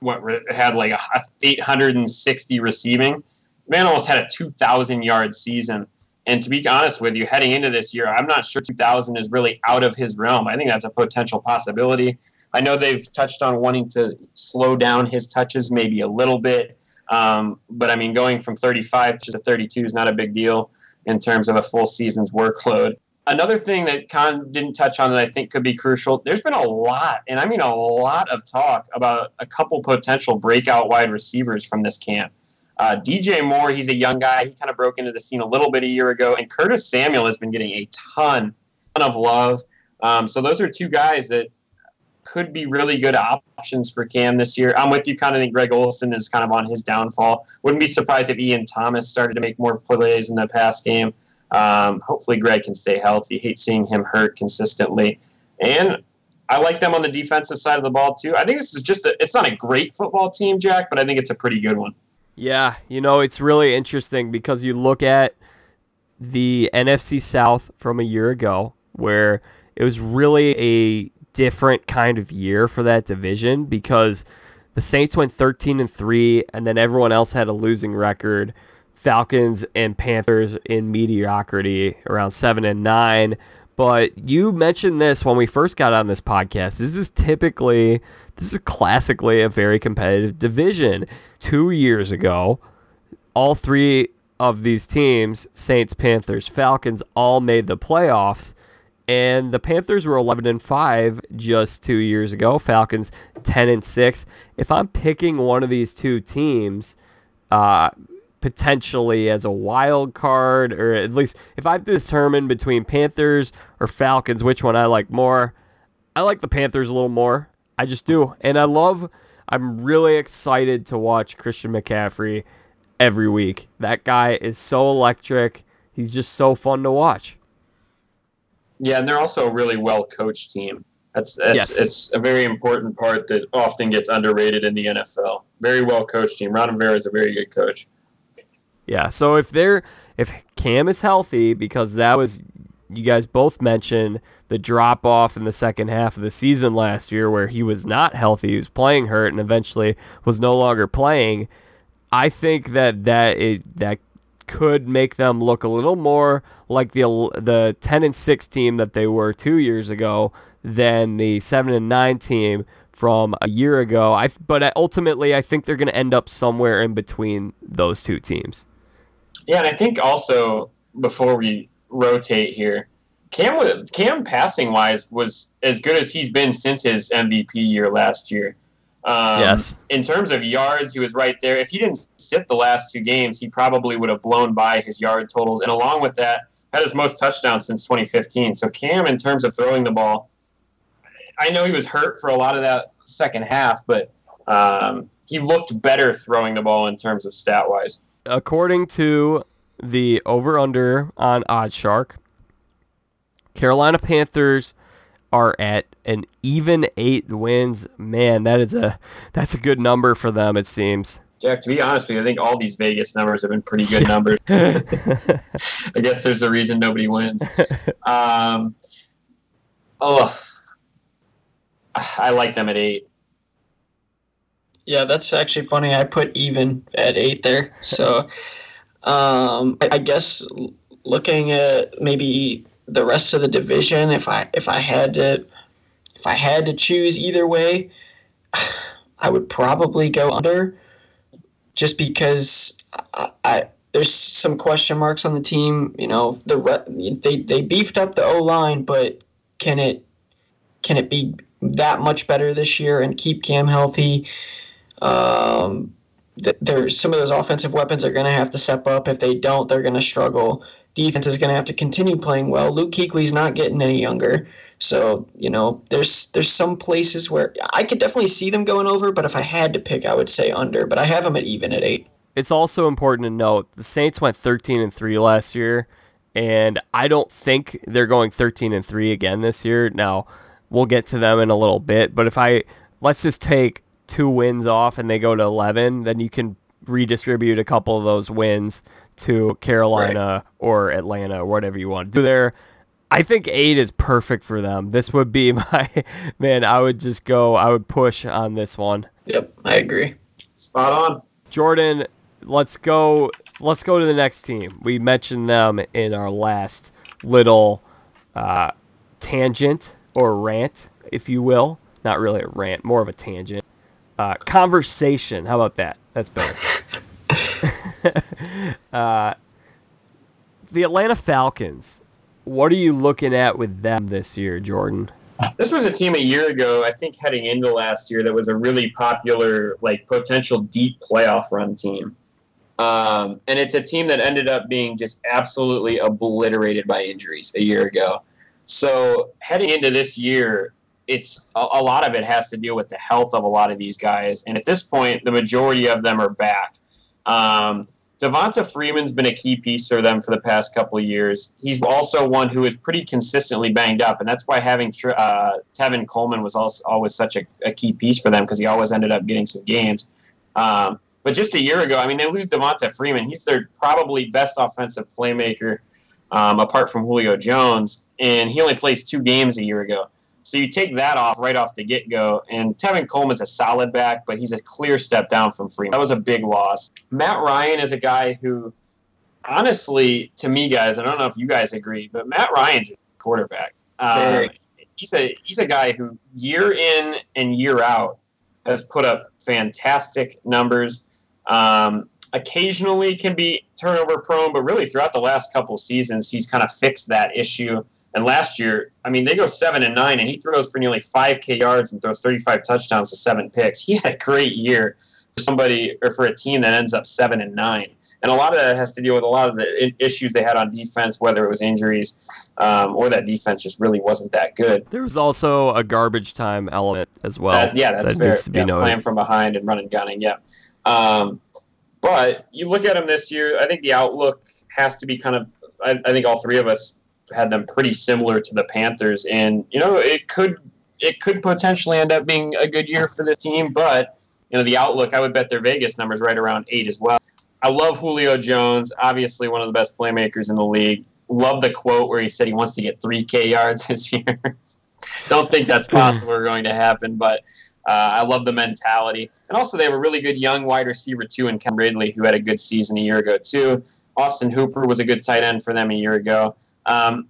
what had like a 860 receiving. Man almost had a 2,000 yard season. And to be honest with you, heading into this year, I'm not sure 2000 is really out of his realm. I think that's a potential possibility. I know they've touched on wanting to slow down his touches maybe a little bit. Um, but I mean, going from 35 to 32 is not a big deal in terms of a full season's workload. Another thing that Con didn't touch on that I think could be crucial there's been a lot, and I mean a lot of talk about a couple potential breakout wide receivers from this camp. Uh, DJ Moore, he's a young guy. He kind of broke into the scene a little bit a year ago. And Curtis Samuel has been getting a ton, ton of love. Um, so those are two guys that could be really good options for Cam this year. I'm with you. Kind of think Greg Olsen is kind of on his downfall. Wouldn't be surprised if Ian Thomas started to make more plays in the past game. Um, hopefully, Greg can stay healthy. Hate seeing him hurt consistently. And I like them on the defensive side of the ball too. I think this is just a, it's not a great football team, Jack, but I think it's a pretty good one. Yeah, you know, it's really interesting because you look at the NFC South from a year ago where it was really a different kind of year for that division because the Saints went 13 and 3 and then everyone else had a losing record. Falcons and Panthers in mediocrity around 7 and 9. But you mentioned this when we first got on this podcast. This is typically this is classically a very competitive division. Two years ago, all three of these teams, Saints, Panthers, Falcons, all made the playoffs. And the Panthers were 11 and 5 just two years ago. Falcons 10 and 6. If I'm picking one of these two teams, uh, potentially as a wild card, or at least if I've determined between Panthers or Falcons, which one I like more, I like the Panthers a little more. I just do. And I love, I'm really excited to watch Christian McCaffrey every week. That guy is so electric. He's just so fun to watch. Yeah, and they're also a really well coached team. That's, that's Yes. it's a very important part that often gets underrated in the NFL. Very well coached team. Ron Rivera is a very good coach. Yeah. So if they're if Cam is healthy, because that was you guys both mentioned the drop off in the second half of the season last year where he was not healthy, he was playing hurt and eventually was no longer playing. I think that that it, that could make them look a little more like the the 10 and 6 team that they were 2 years ago than the 7 and 9 team from a year ago. I but ultimately I think they're going to end up somewhere in between those two teams. Yeah, and I think also before we rotate here, Cam Cam passing wise was as good as he's been since his MVP year last year. Um, Yes. In terms of yards, he was right there. If he didn't sit the last two games, he probably would have blown by his yard totals. And along with that, had his most touchdowns since 2015. So Cam, in terms of throwing the ball, I know he was hurt for a lot of that second half, but um, he looked better throwing the ball in terms of stat wise. according to the over under on OddsShark, Carolina Panthers are at an even eight wins. Man, that is a that's a good number for them. It seems. Jack, to be honest with you, I think all these Vegas numbers have been pretty good numbers. I guess there's a reason nobody wins. Um, oh, I like them at eight. Yeah, that's actually funny. I put even at eight there. So, um, I, I guess looking at maybe the rest of the division, if I if I had to if I had to choose either way, I would probably go under, just because I, I there's some question marks on the team. You know, the they they beefed up the O line, but can it can it be that much better this year and keep Cam healthy? Um, th- there's some of those offensive weapons are going to have to step up. If they don't, they're going to struggle. Defense is going to have to continue playing well. Luke Kuechly's not getting any younger, so you know there's there's some places where I could definitely see them going over. But if I had to pick, I would say under. But I have them at even at eight. It's also important to note the Saints went 13 and 3 last year and I don't think they're going 13 and 3 again this year. Now, we'll get to them in a little bit, but if I let's just take two wins off and they go to 11, then you can redistribute a couple of those wins to Carolina or Atlanta or whatever you want to do there. I think 8 is perfect for them. This would be my man, I would just go I would push on this one. Yep, I agree. Spot on. Jordan, let's go. Let's go to the next team. We mentioned them in our last little uh, tangent or rant, if you will. Not really a rant, more of a tangent. Uh, conversation. How about that? That's better. uh, the Atlanta Falcons. What are you looking at with them this year, Jordan? This was a team a year ago, I think heading into last year, that was a really popular, like potential deep playoff run team. Um, and it's a team that ended up being just absolutely obliterated by injuries a year ago. So heading into this year, it's a, a lot of it has to deal with the health of a lot of these guys. And at this point, the majority of them are back. Um, Devonta Freeman's been a key piece for them for the past couple of years. He's also one who is pretty consistently banged up, and that's why having uh, Tevin Coleman was also always such a, a key piece for them because he always ended up getting some games. Um, but just a year ago, I mean, they lose Devonta Freeman. He's their probably best offensive playmaker, um, apart from Julio Jones, and he only plays two games a year ago. So you take that off right off the get go, and Tevin Coleman's a solid back, but he's a clear step down from Freeman. That was a big loss. Matt Ryan is a guy who, honestly, to me, guys, I don't know if you guys agree, but Matt Ryan's a quarterback. Um, he's a he's a guy who year in and year out has put up fantastic numbers. Um, occasionally can be turnover prone, but really throughout the last couple seasons, he's kind of fixed that issue. And last year, I mean, they go seven and nine, and he throws for nearly five k yards and throws 35 touchdowns to seven picks. He had a great year for somebody or for a team that ends up seven and nine. And a lot of that has to deal with a lot of the issues they had on defense, whether it was injuries um, or that defense just really wasn't that good. There was also a garbage time element as well. That- yeah, that's that fair. needs to be yeah, noted. playing from behind and running gunning. Yeah. Um, But you look at them this year, I think the outlook has to be kind of. I, I think all three of us had them pretty similar to the Panthers, and you know it could it could potentially end up being a good year for this team. But you know the outlook, I would bet their Vegas numbers right around eight as well. I love Julio Jones, obviously one of the best playmakers in the league. Love the quote where he said he wants to get 3K yards this year. Don't think that's possible or going to happen, but uh, I love the mentality. And also, they have a really good young wide receiver, too, in Ken Ridley, who had a good season a year ago, too. Austin Hooper was a good tight end for them a year ago. Um,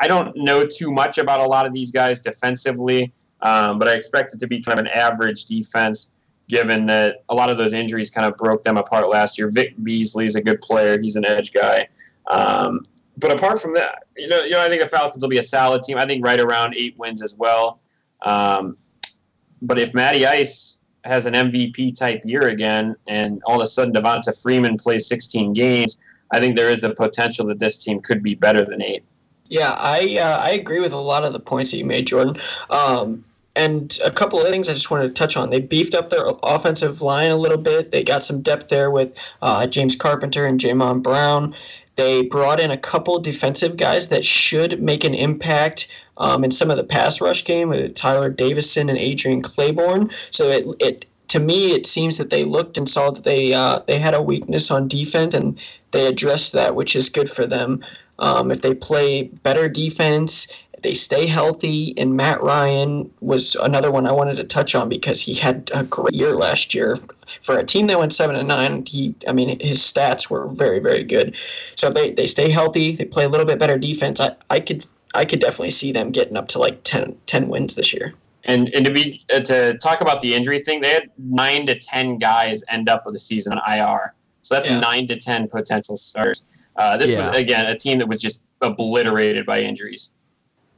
I don't know too much about a lot of these guys defensively, um, but I expect it to be kind of an average defense given that a lot of those injuries kind of broke them apart last year. Vic Beasley is a good player; he's an edge guy. Um, but apart from that, you know, you know, I think the Falcons will be a solid team. I think right around eight wins as well. Um, but if Matty Ice has an MVP type year again, and all of a sudden Devonta Freeman plays 16 games, I think there is the potential that this team could be better than eight. Yeah, I uh, I agree with a lot of the points that you made, Jordan. Um, and a couple of things I just wanted to touch on. They beefed up their offensive line a little bit. They got some depth there with uh, James Carpenter and Jamon Brown. They brought in a couple defensive guys that should make an impact um, in some of the pass rush game with Tyeler Davison and Adrian Clayborn. So it, it to me it seems that they looked and saw that they uh, they had a weakness on defense and they addressed that, which is good for them. Um, if they play better defense they stay healthy. And Matt Ryan was another one I wanted to touch on because he had a great year last year for a team that went seven and nine. He, I mean, his stats were very, very good. So they, they stay healthy. They play a little bit better defense. I, I could I could definitely see them getting up to like 10, 10 wins this year. And and to be uh, to talk about the injury thing, they had nine to ten guys end up with the season on IR. So that's yeah. nine to ten potential starters. Uh, this yeah. was again a team that was just obliterated by injuries.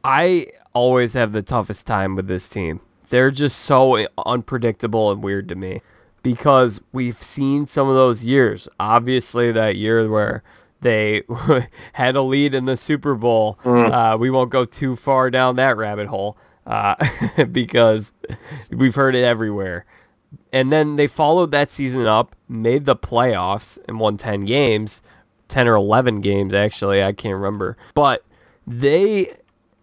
I always have the toughest time with this team. They're just so unpredictable and weird to me because we've seen some of those years. Obviously, that year where they had a lead in the Super Bowl. Mm. Uh, we won't go too far down that rabbit hole uh, because we've heard it everywhere. And then they followed that season up, made the playoffs, and won 10 games, 10 or 11 games, actually. I can't remember. But they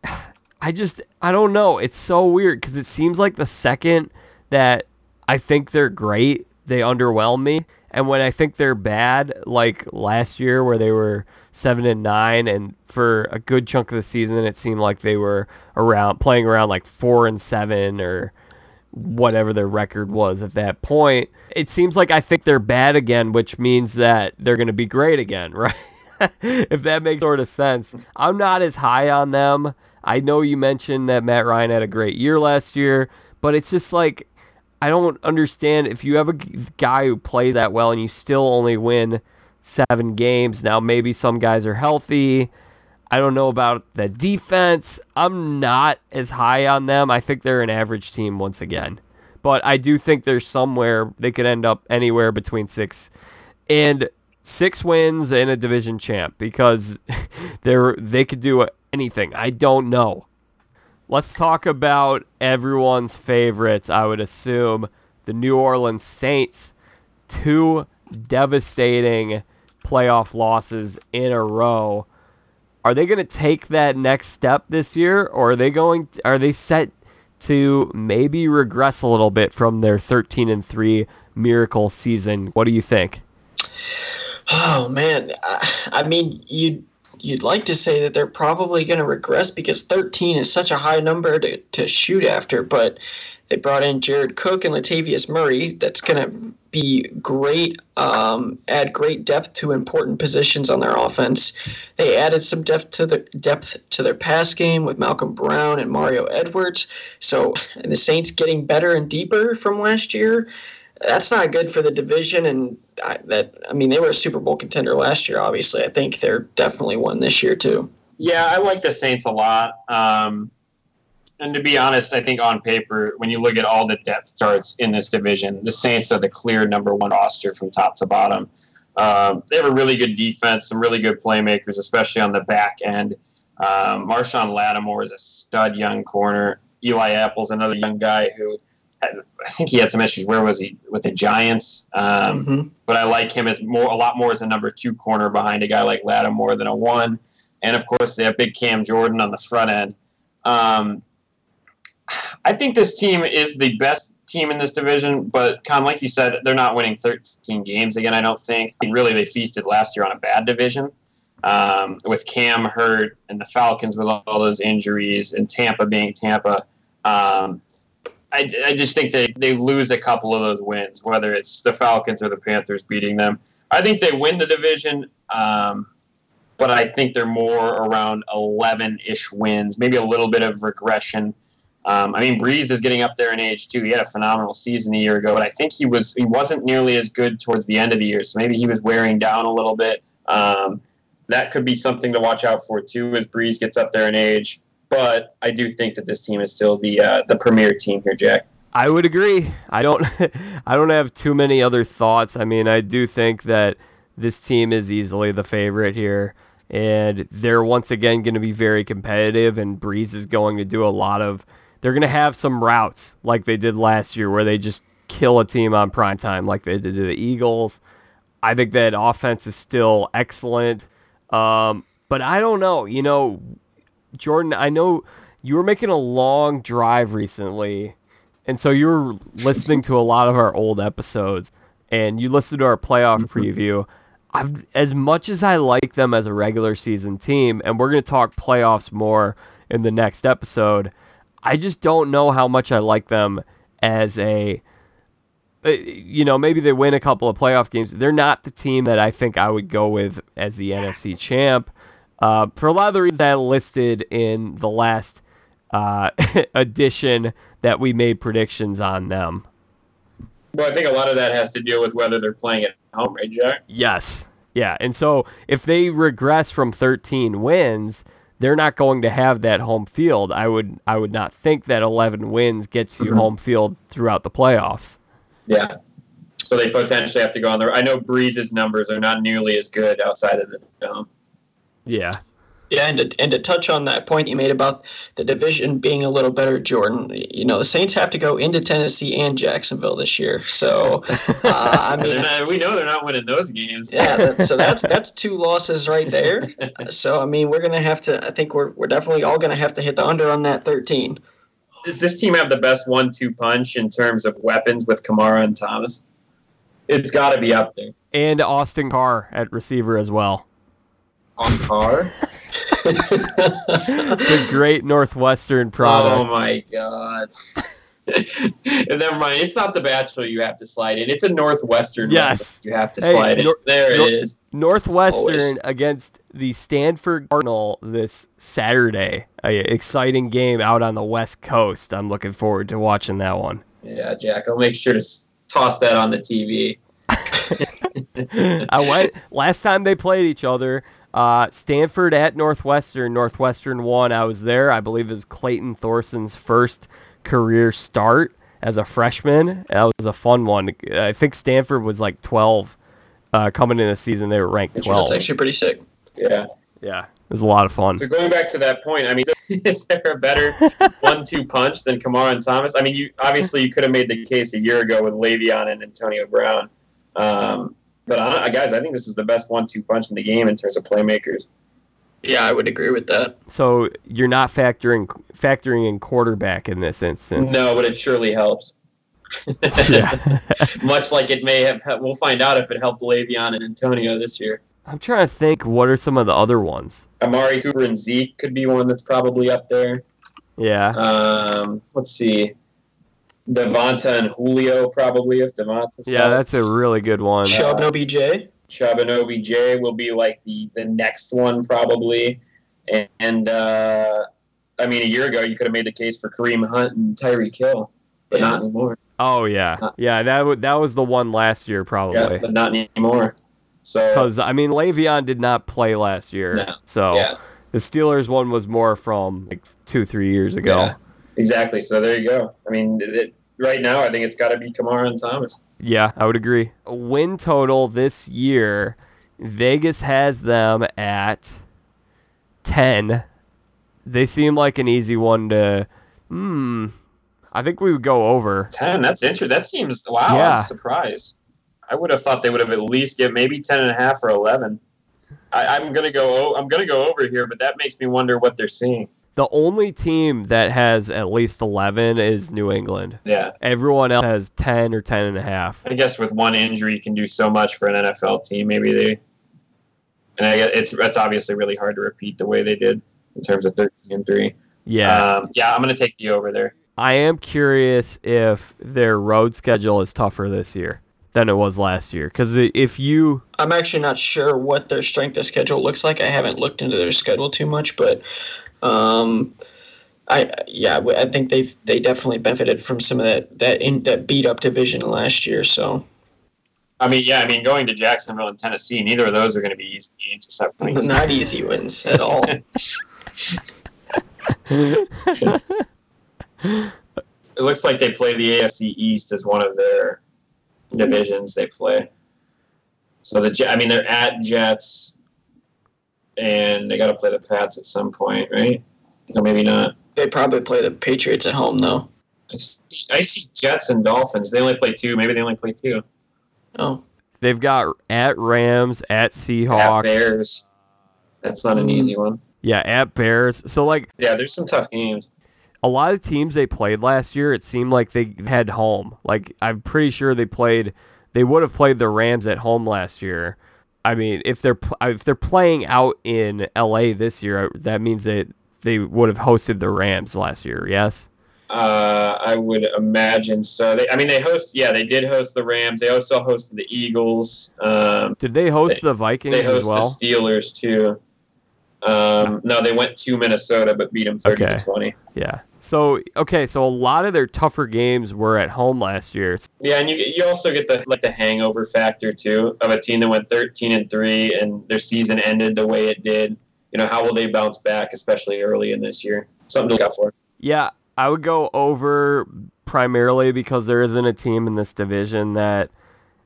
I just I don't know. It's so weird because it seems like the second that I think they're great, they underwhelm me, and when I think they're bad, like last year where they were seven and nine, and for a good chunk of the season, it seemed like they were around playing around like four and seven or whatever their record was at that point. It seems like I think they're bad again, which means that they're going to be great again, right? if that makes sort of sense. I'm not as high on them. I know you mentioned that Matt Ryan had a great year last year, but it's just like I don't understand if you have a guy who plays that well and you still only win seven games. Now maybe some guys are healthy. I don't know about the defense. I'm not as high on them. I think they're an average team once again. But I do think they're somewhere they could end up anywhere between six and six wins and a division champ because they're they could do anything. I don't know. Let's talk about everyone's favorites. I would assume the New Orleans Saints, two devastating playoff losses in a row. Are they going to take that next step this year, or are they going? To, are they set to maybe regress a little bit from their 13 and three miracle season? What do you think? Oh man, I mean, you you'd like to say that they're probably going to regress because 13 is such a high number to, to shoot after, but they brought in Jared Cook and Latavius Murray. That's going to be great, um, add great depth to important positions on their offense. They added some depth to the depth to their pass game with Malcom Brown and Mario Edwards. So, and the Saints getting better and deeper from last year that's not good for the division. And I, that I mean, they were a Super Bowl contender last year. Obviously, I think they're definitely one this year too. Yeah, I like the Saints a lot. Um, and to be honest, I think on paper, when you look at all the depth charts in this division, the Saints are the clear number one roster from top to bottom. Um, they have a really good defense, some really good playmakers, especially on the back end. Um, Marshon Lattimore is a stud young corner. Eli Apple's another young guy who I think he had some issues. Where was he with the Giants? Um, Mhm. But I like him as more a lot more as a number two corner behind a guy like Lattimore than a one. And of course, they have big Cam Jordan on the front end. Um, I think this team is the best team in this division, but Con, like you said, they're not winning 13 games again. I don't think. Really, they feasted last year on a bad division um, with Cam hurt and the Falcons with all those injuries and Tampa being Tampa. Um, I, I just think they, they lose a couple of those wins, whether it's the Falcons or the Panthers beating them. I think they win the division, um, but I think they're more around 11 ish wins, maybe a little bit of regression. Um, I mean, Brees is getting up there in age too. He had a phenomenal season a year ago, but I think he was he wasn't nearly as good towards the end of the year. So maybe he was wearing down a little bit. Um, that could be something to watch out for too as Brees gets up there in age. But I do think that this team is still the uh, the premier team here, Jack. I would agree. I don't I don't have too many other thoughts. I mean, I do think that this team is easily the favorite here and they're once again going to be very competitive and Brees is going to do a lot of they're going to have some routes like they did last year where they just kill a team on prime time like they did to the Eagles. I think that offense is still excellent. Um, but I don't know, you know, Jordan, I know you were making a long drive recently and so you were listening to a lot of our old episodes and you listened to our playoff preview. I've, as much as I like them as a regular season team, and we're going to talk playoffs more in the next episode, I just don't know how much I like them as a, uh, you know, maybe they win a couple of playoff games. They're not the team that I think I would go with as the NFC champ. Uh, for a lot of the reasons I listed in the last uh, edition that we made predictions on them. Well, I think a lot of that has to do with whether they're playing at home, right, Jack? Yes. Yeah. And so if they regress from 13 wins, they're not going to have that home field. I would I would not think that 11 wins gets you Mhm. home field throughout the playoffs. Yeah. So they potentially have to go on the. I know Brees's numbers are not nearly as good outside of the dome. Yeah. Yeah, and to, and to touch on that point you made about the division being a little better, Jordan, you know, the Saints have to go into Tennessee and Jacksonville this year. So, uh, I mean, not- we know they're not winning those games. yeah, that, so that's that's two losses right there. So, I mean, we're going to have to, I think we're, we're definitely all going to have to hit the under on that 13. Does this team have the best one-two punch in terms of weapons with Kamara and Thomas? It's got to be up there. And Austin Carr at receiver as well. On par. The great Northwestern oh product. Oh my god. Never mind. It's not the Bachelor you have to slide in. It's a Northwestern. Yes. You have to Hey, slide in. There Nor- it is. Northwestern Always. against the Stanford Cardinal this Saturday. A exciting game out on the West Coast. I'm looking forward to watching that one. Yeah, Jack. I'll make sure to s- toss that on the TV. I went last time they played each other. Uh, Stanford at Northwestern. Northwestern won. I was there. I believe it was Clayton Thorson's first career start as a freshman. That was a fun one. I think Stanford was like 12 uh, coming in the season. They were ranked That's 12. actually pretty sick. Yeah. Yeah, it was a lot of fun. So going back to that point, I mean, is there a better one-two punch than Kamara and Thomas? I mean, you obviously you could have made the case a year ago with Le'Veon and Antonio Brown, um, but I, guys, I think this is the best one-two punch in the game in terms of playmakers. Yeah, I would agree with that. So you're not factoring factoring in quarterback in this instance. No, but it surely helps. Yeah. Much like it may have. We'll find out if it helped Le'Veon and Antonio this year. I'm trying to think. What are some of the other ones? Amari Cooper and Zeke could be one that's probably up there. Yeah. Um, let's see. Devonta and Julio probably if Devonta. Yeah, that's a really good one. Chubb, no BJ. Chubb and OBJ will be like the the next one probably, and, and uh, I mean a year ago you could have made the case for Kareem Hunt and Tyreek Hill, but Yeah. not anymore. Oh yeah, yeah. That w- that was the one last year Yeah, probably. but not anymore. So Because I mean, Le'Veon did not play last year, No. so yeah, the Steelers one was more from like two, three years ago. Exactly. So there you go. I mean, it, right now I think it's got to be Kamara and Thomas. Yeah, I would agree. Win total this year, Vegas has them at ten. They seem like an easy one to. Hmm. I think we would go over. Ten. That's interesting. That seems wow. Yeah. I'm surprised. I would have thought they would have at least give maybe ten and a half or eleven. I, I'm gonna go. I'm gonna go over here, but that makes me wonder what they're seeing. The only team that has at least 11 is New England. Yeah, Everyone else has 10 or 10 and a half. I guess with one injury, you can do so much for an NFL team. Maybe they, and I guess it's it's obviously really hard to repeat the way they did in terms of thirteen and three. Yeah. Um, yeah, I'm gonna take you over there. I am curious if their road schedule is tougher this year than it was last year. Because if you, I'm actually not sure what their strength of schedule looks like. I haven't looked into their schedule too much, but um, I yeah, I think they've they definitely benefited from some of that that in that beat up division last year. So I mean, yeah, I mean, going to Jacksonville and Tennessee, neither of those are going to be easy games to not easy wins at all. It looks like they play the AFC East as one of their divisions they play. So the I mean, they're at Jets, and they got to play the Pats at some point, right? Or maybe not. they probably play the Patriots at home though. I see, I see Jets and Dolphins. They only play two. Maybe they only play two. Oh, they've got at Rams, at Seahawks. At Bears. That's not an easy one. Yeah, at Bears. So, like, Yeah, there's some tough games. a lot of teams they played last year, it seemed like they had home. Like, I'm pretty sure they played, they would have played the Rams at home last year. I mean, if they're if they're playing out in LA this year, that means that they would have hosted the Rams last year. Yes. Uh, I would imagine so. They, I mean, they host. Yeah, they did host the Rams. They also hosted the Eagles. Um, Did they host the Vikings they host well? the Steelers too. Um, no, they went to Minnesota but beat them thirty Okay. to twenty. Yeah. So okay, so a lot of their tougher games were at home last year. Yeah, and you you also get the like the hangover factor too of a team that went thirteen and three and their season ended the way it did. You know, how will they bounce back, especially early in this year? Something to look out for. Yeah, I would go over primarily because there isn't a team in this division that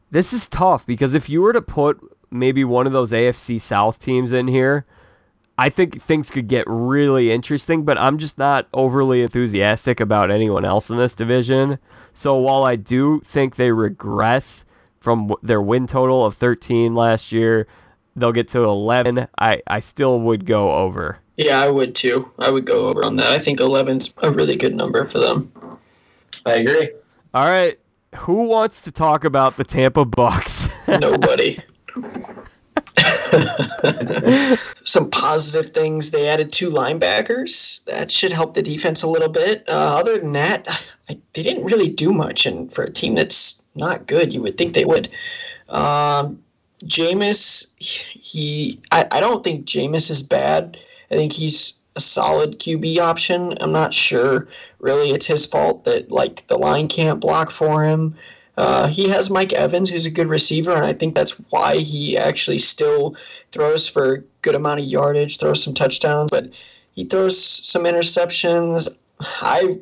this is tough because if you were to put maybe one of those AFC South teams in here, I think things could get really interesting, but I'm just not overly enthusiastic about anyone else in this division. So while I do think they regress from their win total of 13 last year, they'll get to 11. I, I still would go over. yeah, I would too. I would go over on that. I think 11's a really good number for them. I agree. All right. Who wants to talk about the Tampa Bucs? Nobody. Some positive things. They added two linebackers. That should help the defense a little bit. Uh, other than that, I, they didn't really do much. And for a team that's not good, you would think they would. Um, Jameis, he, I, I don't think Jameis is bad. I think he's a solid QB option. I'm not sure really it's his fault that like the line can't block for him. Uh, he has Mike Evans, who's a good receiver, and I think that's why he actually still throws for a good amount of yardage, throws some touchdowns, but he throws some interceptions. I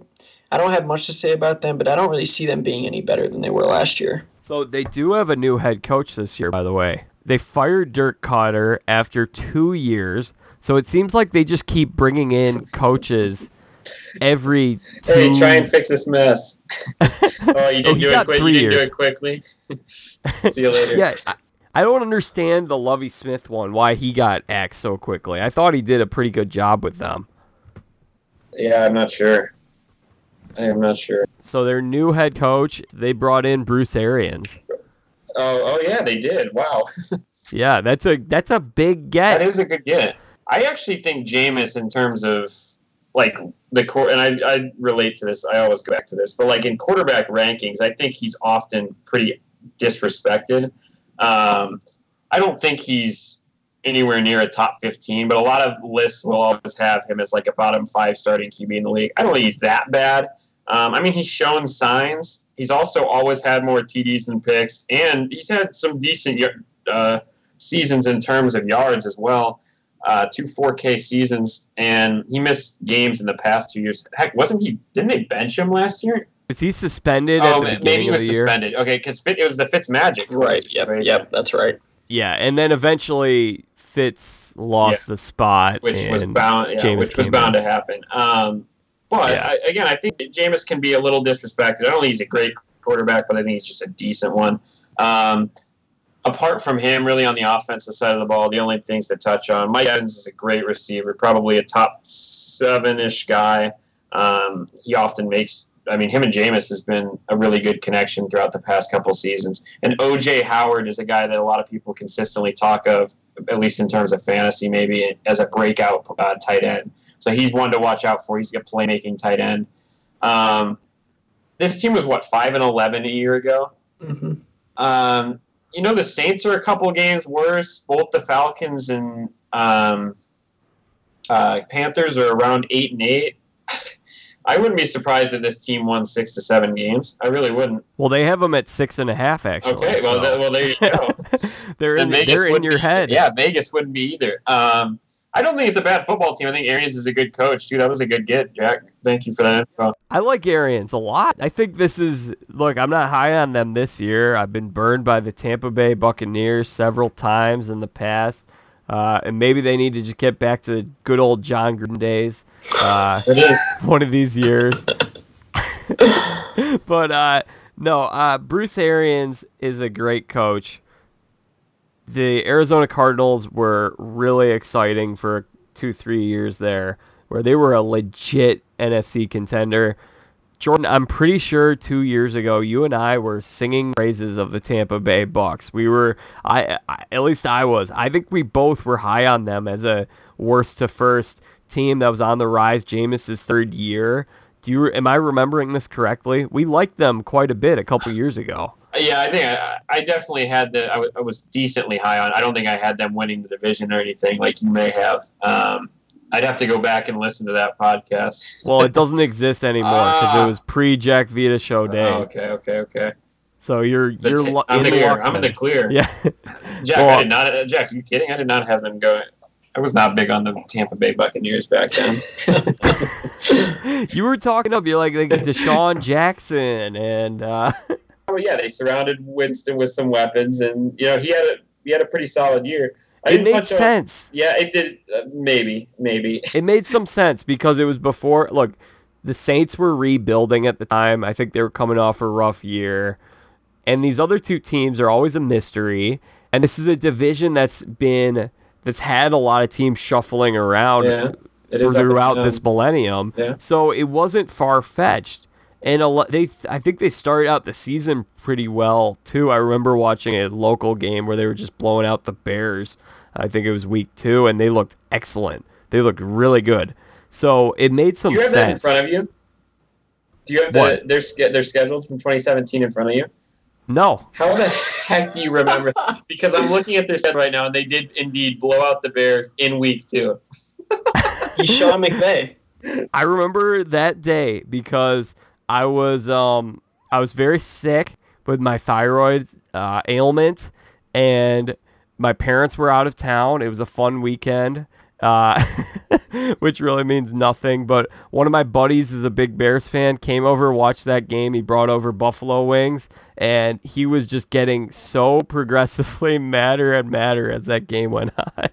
I don't have much to say about them, but I don't really see them being any better than they were last year. so they do have a new head coach this year, by the way. They fired Dirk Koetter after two years. So it seems like they just keep bringing in coaches every two. Hey, try and fix this mess. oh, you Oh, didn't he do it quick. You didn't do it quickly. See you later. yeah, I, I don't understand the Lovie Smith one, why he got axed so quickly. I thought he did a pretty good job with them. Yeah, I'm not sure. I am not sure. So their new head coach, they brought in Bruce Arians. Oh, oh yeah, they did. Wow, Yeah, that's a that's a big get. that is a good get. I actually think Jameis, in terms of like the core, and I, I relate to this. I always go back to this, but like in quarterback rankings, I think he's often pretty disrespected. Um, I don't think he's anywhere near a top 15, but a lot of lists will always have him as like a bottom five starting QB in the league. I don't think he's that bad. Um, I mean, he's shown signs. He's also always had more TDs than picks, and he's had some decent uh, seasons in terms of yards as well. Uh, two 4K seasons, and he missed games in the past two years. Heck, wasn't he? Didn't they bench him last year? Was he suspended Oh, at the maybe beginning he of was the year? suspended. Okay, because it was the Fitz Magic. Right. Yep. Yep. That's right. Yeah, and then eventually Fitz lost the spot, which was bound, yeah, Jameis which was bound in. to happen. Um, But Yeah. I, again, I think that Jameis can be a little disrespected. I don't think he's a great quarterback, but I think he's just a decent one. Um, apart from him, really on the offensive side of the ball, the only things to touch on, Mike Evans is a great receiver, probably a top seven-ish guy. Um, he often makes. I mean, him and Jameis has been a really good connection throughout the past couple seasons. And OJ Howard is a guy that a lot of people consistently talk of, at least in terms of fantasy, maybe as a breakout uh, tight end. So he's one to watch out for. He's a playmaking tight end. Um, this team was what five and eleven a year ago. hmm Um, you know, the Saints are a couple games worse. Both the Falcons and um, uh, Panthers are around eight and eight. I wouldn't be surprised if this team won six to seven games. I really wouldn't. Well, they have them at six and a half actually. Okay, well, so th- well, there you go. they're in, they're in your be- head. Yeah, Vegas wouldn't be either. Um, I don't think it's a bad football team. I think Arians is a good coach too. That was a good get, Jack. Thank you for that info. I like Arians a lot. I think this is look. I'm not high on them this year. I've been burned by the Tampa Bay Buccaneers several times in the past, uh, and maybe they need to just get back to the good old Jon Gruden days. Uh, It is. one of these years. but uh, no, uh, Bruce Arians is a great coach. The Arizona Cardinals were really exciting for two, three years there, where they were a legit NFC contender. Jordan, I'm pretty sure two years ago, you and I were singing praises of the Tampa Bay Bucs. We were, I, I at least I was. I think we both were high on them as a worst to first team that was on the rise. Jameis's third year. Do you? Am I remembering this correctly? We liked them quite a bit a couple years ago. Yeah, I think I, I definitely had the. I was decently high on. I don't think I had them winning the division or anything like you may have. Um, I'd have to go back and listen to that podcast. Well, it doesn't exist anymore because it Ah. was pre Jack Vita show day. Oh, okay, okay, okay. So you're The you're t- lu- I'm in the clear. I'm in the clear. Yeah. Jack, Well- I did not. uh, Jack, are you kidding? I did not have them going. I was not big on the Tampa Bay Buccaneers back then. you were talking up. You're like, like DeSean Jackson and uh, oh yeah, they surrounded Winston with some weapons, and you know he had a he had a pretty solid year. I it made sense. Yeah, it did. Uh, maybe, maybe. It made some sense because it was before. Look, the Saints were rebuilding at the time. I think they were coming off a rough year, and these other two teams are always a mystery. And this is a division that's been that's had a lot of teams shuffling around Yeah, for is up and throughout this millennium. Yeah. So it wasn't far fetched. And a lot, they, I think they started out the season pretty well too. I remember watching a local game where they were just blowing out the Bears. I think it was week two, and they looked excellent. They looked really good. So it made some sense. Do you have that in front of you? Do you have the, their sch- their schedules from 2017 in front of you? no, How the heck do you remember? because I'm looking at their set right now, and they did indeed blow out the Bears in week two. He's Sean McVay. I remember that day because I was um I was very sick with my thyroid uh, ailment, and my parents were out of town. It was a fun weekend, uh, which really means nothing. But one of my buddies is a big Bears fan. Came over, watched that game. He brought over buffalo wings, and he was just getting so progressively madder and madder as that game went on.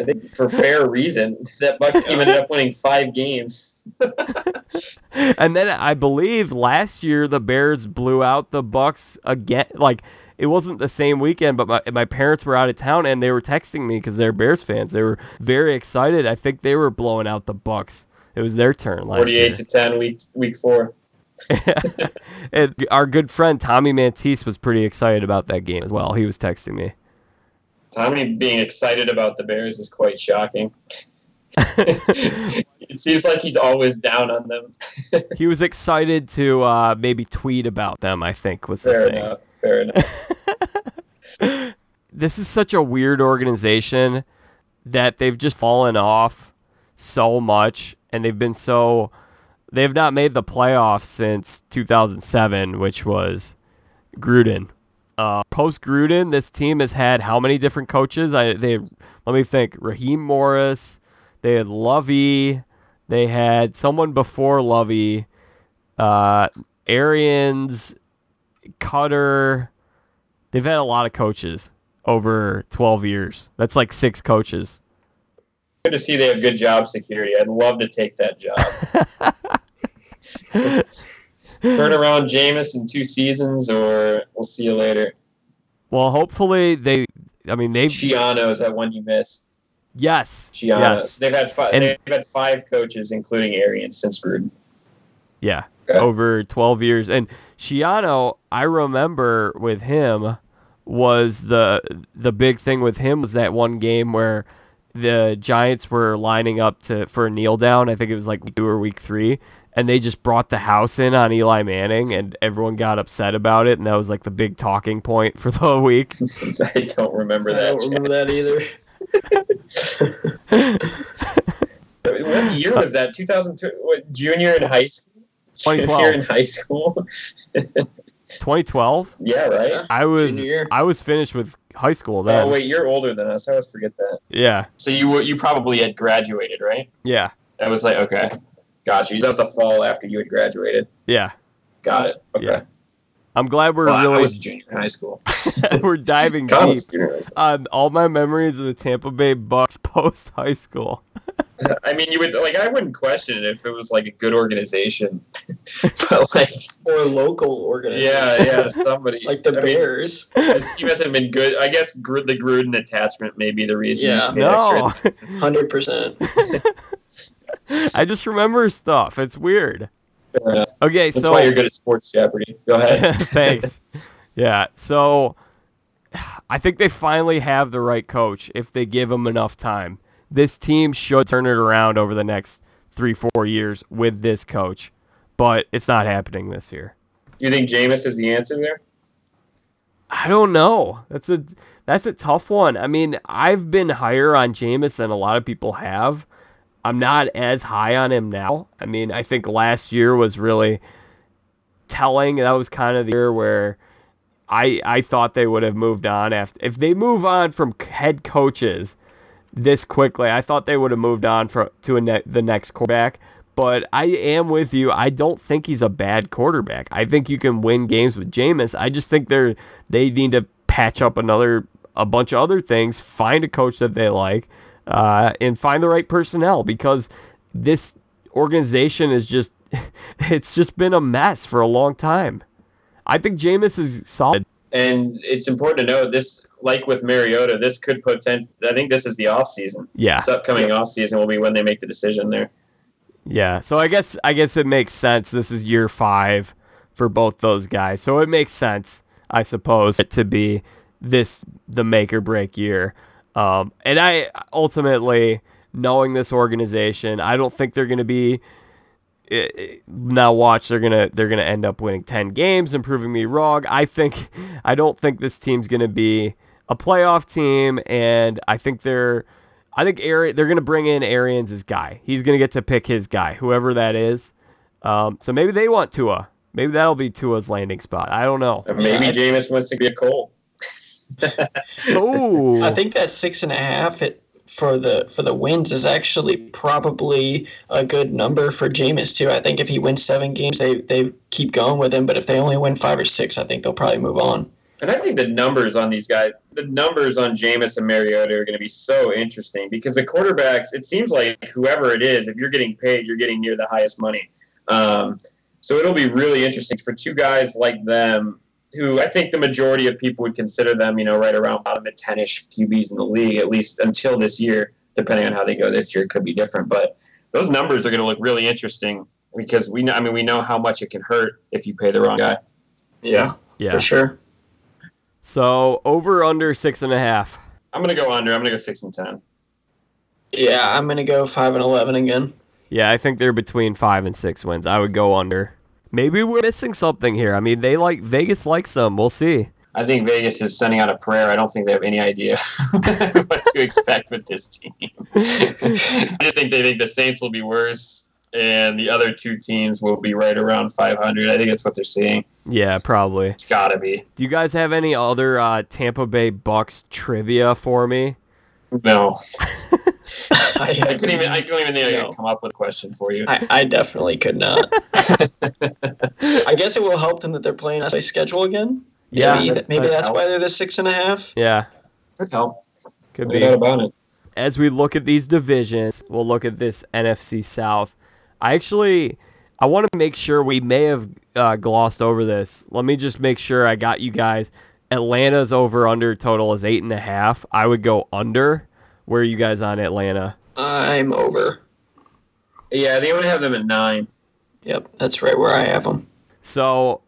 I think for fair reason. That Bucs team ended up winning five games. and then I believe last year the Bears blew out the Bucs again. Like it wasn't the same weekend, but my my parents were out of town and they were texting me because they're Bears fans. They were very excited. I think they were blowing out the Bucs. It was their turn last 48 year. to 10 week week four. and our good friend Tommy Mantise was pretty excited about that game as well. He was texting me. Tommy being excited about the Bears is quite shocking. it seems like he's always down on them. He was excited to uh, maybe tweet about them. I think was the Fair enough. Fair enough. this is such a weird organization that they've just fallen off so much and they've been so they've not made the playoffs since 2007 which was Gruden uh, post Gruden this team has had how many different coaches I they let me think Raheem Morris they had Lovie they had someone before Lovie uh, Arians Koetter they've had a lot of coaches over 12 years. That's like six coaches. Good to see they have good job security. I'd love to take that job. Turn around Jameis in two seasons, or we'll see you later. Well, hopefully they. I mean, they. Schiano's that one you missed. Yes. Schiano's. Yes. They've had five. And- they've had five coaches, including Arian, since Gruden. Yeah. Okay. Over 12 years. And Schiano, I remember with him was the the big thing with him was that one game where the Giants were lining up to for a kneel down. I think it was like week two or week three, and they just brought the house in on Eli Manning, and everyone got upset about it, and that was like the big talking point for the week. I don't remember I that. don't remember that either. what year was that? 2002. What, junior in high school. 2012. Junior in high school. 2012, yeah, right. I was Junior. I was finished with high school then. Oh wait, you're older than us. I always forget that. Yeah, So you were- you probably had graduated, right? yeah, I was like okay, gotcha. That was the fall after you had graduated. yeah. Got it. Okay. Yeah. I'm glad we're Well, I really was a junior in high school. we're diving God, deep was junior in high school. on all my memories of the Tampa Bay Bucs post high school. I mean, you would like. I wouldn't question it if it was like a good organization, but like, or local organization. yeah, yeah, somebody Like the I mean, Bears. this team hasn't been good. I guess Gr- the Gruden attachment may be the reason. Yeah. No, Hundred percent. I just remember stuff. It's weird. Fair enough. Okay, That's so why you're good at sports Jeopardy. Go ahead. thanks. Yeah, so I think they finally have the right coach if they give him enough time. This team should turn it around over the next three, four years with this coach, but it's not happening this year. Do you think Jameis is the answer there? I don't know. That's a that's a tough one. I mean, I've been higher on Jameis than a lot of people have. I'm not as high on him now. I mean, I think last year was really telling. That was kind of the year where I I thought they would have moved on after if they move on from head coaches this quickly. I thought they would have moved on for to ne- the next quarterback. But I am with you. I don't think he's a bad quarterback. I think you can win games with Jameis. I just think they're they need to patch up another a bunch of other things. Find a coach that they like, uh, and find the right personnel because this organization is just it's just been a mess for a long time. I think Jameis is solid. And it's important to note this, like with Mariota, this could potential. I think this is the off season. Yeah. This upcoming off season will be when they make the decision there. Yeah, so I guess I guess it makes sense. This is year five for both those guys, so it makes sense, I suppose, to be this the make or break year. Um, and I ultimately, knowing this organization, I don't think they're going to be. eh, eh, Now watch, they're gonna they're gonna end up winning ten games and proving me wrong. I think I don't think this team's gonna be a playoff team, and I think they're I think Ari- they're going to bring in Arians' his guy. He's going to get to pick his guy, whoever that is. Um, so maybe they want Tua. Maybe that'll be Tua's landing spot. I don't know. Maybe Yeah, I- Jameis wants to be a Cole. Ooh. I think that six and a half it, for the for the wins is actually probably a good number for Jameis too. I think if he wins seven games, they they keep going with him. But if they only win five or six, I think they'll probably move on. And I think the numbers on these guys, the numbers on Jameis and Mariota are going to be so interesting because the quarterbacks, it seems like whoever it is, if you're getting paid, you're getting near the highest money. Um, so it'll be really interesting for two guys like them, who I think the majority of people would consider them, you know, right around bottom of 10 ish QBs in the league, at least until this year. Depending on how they go this year, it could be different. But those numbers are going to look really interesting because we know, I mean, we know how much it can hurt if you pay the wrong guy. Yeah, yeah. for sure. So over under six and a half. I'm going to go under. I'm going to go 6 and 10. Yeah, I'm gonna go five and eleven again. Yeah, I think they're between five and six wins. I would go under. Maybe we're missing something here. I mean, they like Vegas likes them. We'll see. I think Vegas is sending out a prayer. I don't think they have any idea what to expect with this team. I just think they think the Saints will be worse, and the other two teams will be right around 500. I think that's what they're seeing. Yeah, probably. It's got to be. Do you guys have any other uh, Tampa Bay Bucs trivia for me? No, I, I couldn't even. I couldn't even think I No. could come up with a question for you. I, I definitely could not. I guess it will help them that they're playing as a schedule again. Yeah, maybe, that- maybe that's help. why they're the six and a half. Yeah, Could help. could No be. about it. as we look at these divisions, we'll look at this NFC South. I actually, I want to make sure we may have uh, glossed over this. Let me just make sure I got you guys. Atlanta's over under total is eight and a half. I would go under. Where are you guys on Atlanta? I'm over. Yeah, they only have them at nine. Yep, that's right where I have them. So,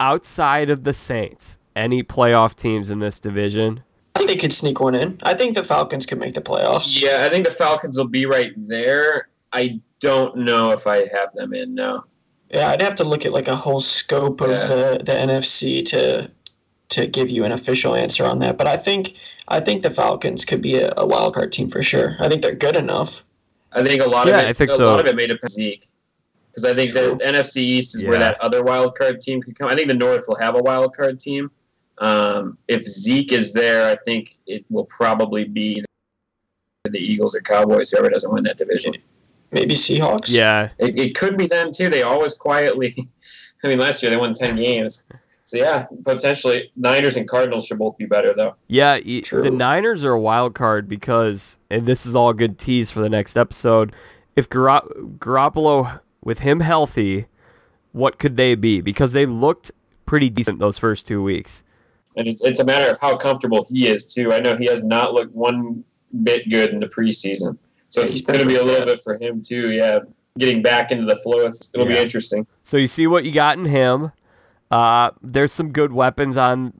outside of the Saints, any playoff teams in this division? I think they could sneak one in. I think the Falcons could make the playoffs. Yeah, I think the Falcons will be right there. I don't know if I have them in. No. Yeah, I'd have to look at like a whole scope of Yeah. the, the NFC to to give you an official answer on that. But I think I think the Falcons could be a, a wild card team for sure. I think they're good enough. I think a lot Yeah, of it. I think a so. lot of it made up Zeke, because I think True. the NFC East is where that other wild card team could come. I think the North will have a wild card team. Um, if Zeke is there, I think it will probably be the Eagles or Cowboys, whoever doesn't win that division. Maybe Seahawks. Yeah, It, it could be them too. They always quietly. I mean, last year they won ten games. So yeah, potentially Niners and Cardinals should both be better though. Yeah, True. the Niners are a wild card because, and this is all a good tease for the next episode. If Gar- Garoppolo, with him healthy, what could they be? Because they looked pretty decent those first two weeks. And it's, it's a matter of how comfortable he is too. I know he has not looked one bit good in the preseason, so it's going to be a little bit for him too. Yeah, getting back into the flow, it'll Yeah. be interesting. So you see what you got in him. Uh, there's some good weapons on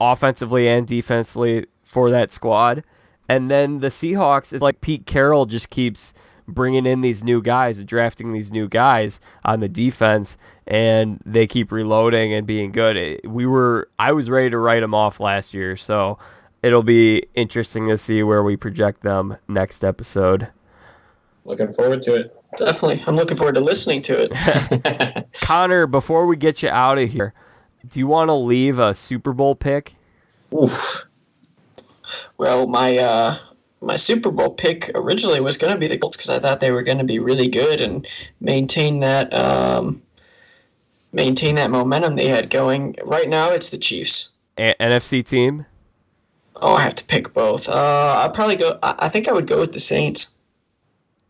offensively and defensively for that squad. And then the Seahawks is like Pete Carroll just keeps bringing in these new guys, drafting these new guys on the defense, and they keep reloading and being good. We were, I was ready to write them off last year, so it'll be interesting to see where we project them next episode. Looking forward to it. Definitely. I'm looking forward to listening to it. Connor, before we get you out of here, do you want to leave a Super Bowl pick? Oof. Well, my uh, my Super Bowl pick originally was going to be the Colts because I thought they were going to be really good and maintain that um, maintain that momentum they had going. Right now, it's the Chiefs. A- NFC team? Oh, I have to pick both. Uh, I'd probably go. I, I think I would go with the Saints.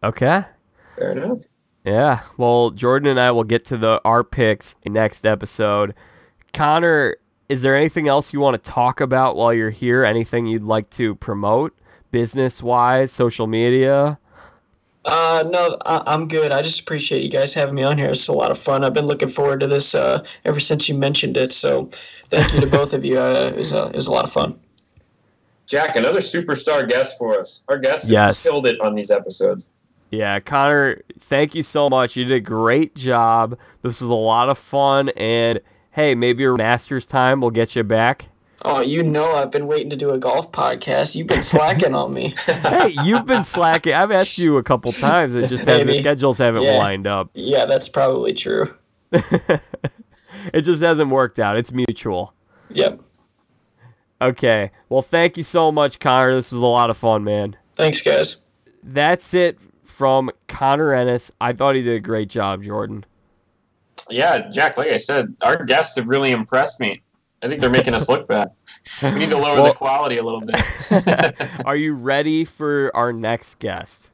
Okay. Fair enough. Yeah. Well, Jordan and I will get to the our picks next episode. Connor, is there anything else you want to talk about while you're here? Anything you'd like to promote, business wise, social media? Uh, no, I, I'm good. I just appreciate you guys having me on here. It's a lot of fun. I've been looking forward to this uh, ever since you mentioned it. So, thank you to both of you. Uh, it was a, it was a lot of fun. Jack, another superstar guest for us. Our guests have Yes. killed it on these episodes. Yeah, Connor, thank you so much. You did a great job. This was a lot of fun. And hey, maybe your master's time will get you back. Oh, you know I've been waiting to do a golf podcast. You've been slacking on me. Hey, you've been slacking. I've asked you a couple times. It just has the schedules haven't Yeah. lined up. Yeah, that's probably true. it just hasn't worked out. It's mutual. Yep. Okay. Well, thank you so much, Connor. This was a lot of fun, man. Thanks, guys. That's it from Connor Ennis. I thought he did a great job, Jordan. Yeah, Jack. Like I said, our guests have really impressed me. I think they're making us look bad. We need to lower Well- the quality a little bit. Are you ready for our next guest?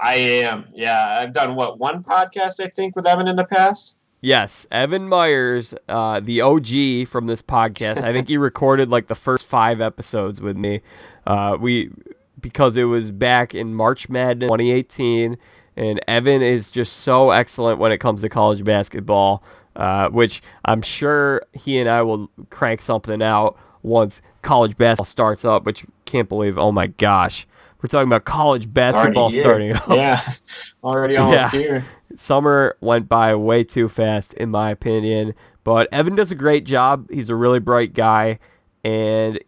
I am. Yeah, I've done what one podcast I think with Evan in the past. Yes, Evan Myers, uh, the OG from this podcast. I think he recorded like the first five episodes with me. Uh, we because it was back in March Madness 2018, and Evan is just so excellent when it comes to college basketball. Uh, which I'm sure he and I will crank something out once college basketball starts up. Which can't believe. Oh my gosh, we're talking about college basketball starting up. Yeah, already almost Yeah. here. summer went by way too fast in my opinion but evan does a great job he's a really bright guy and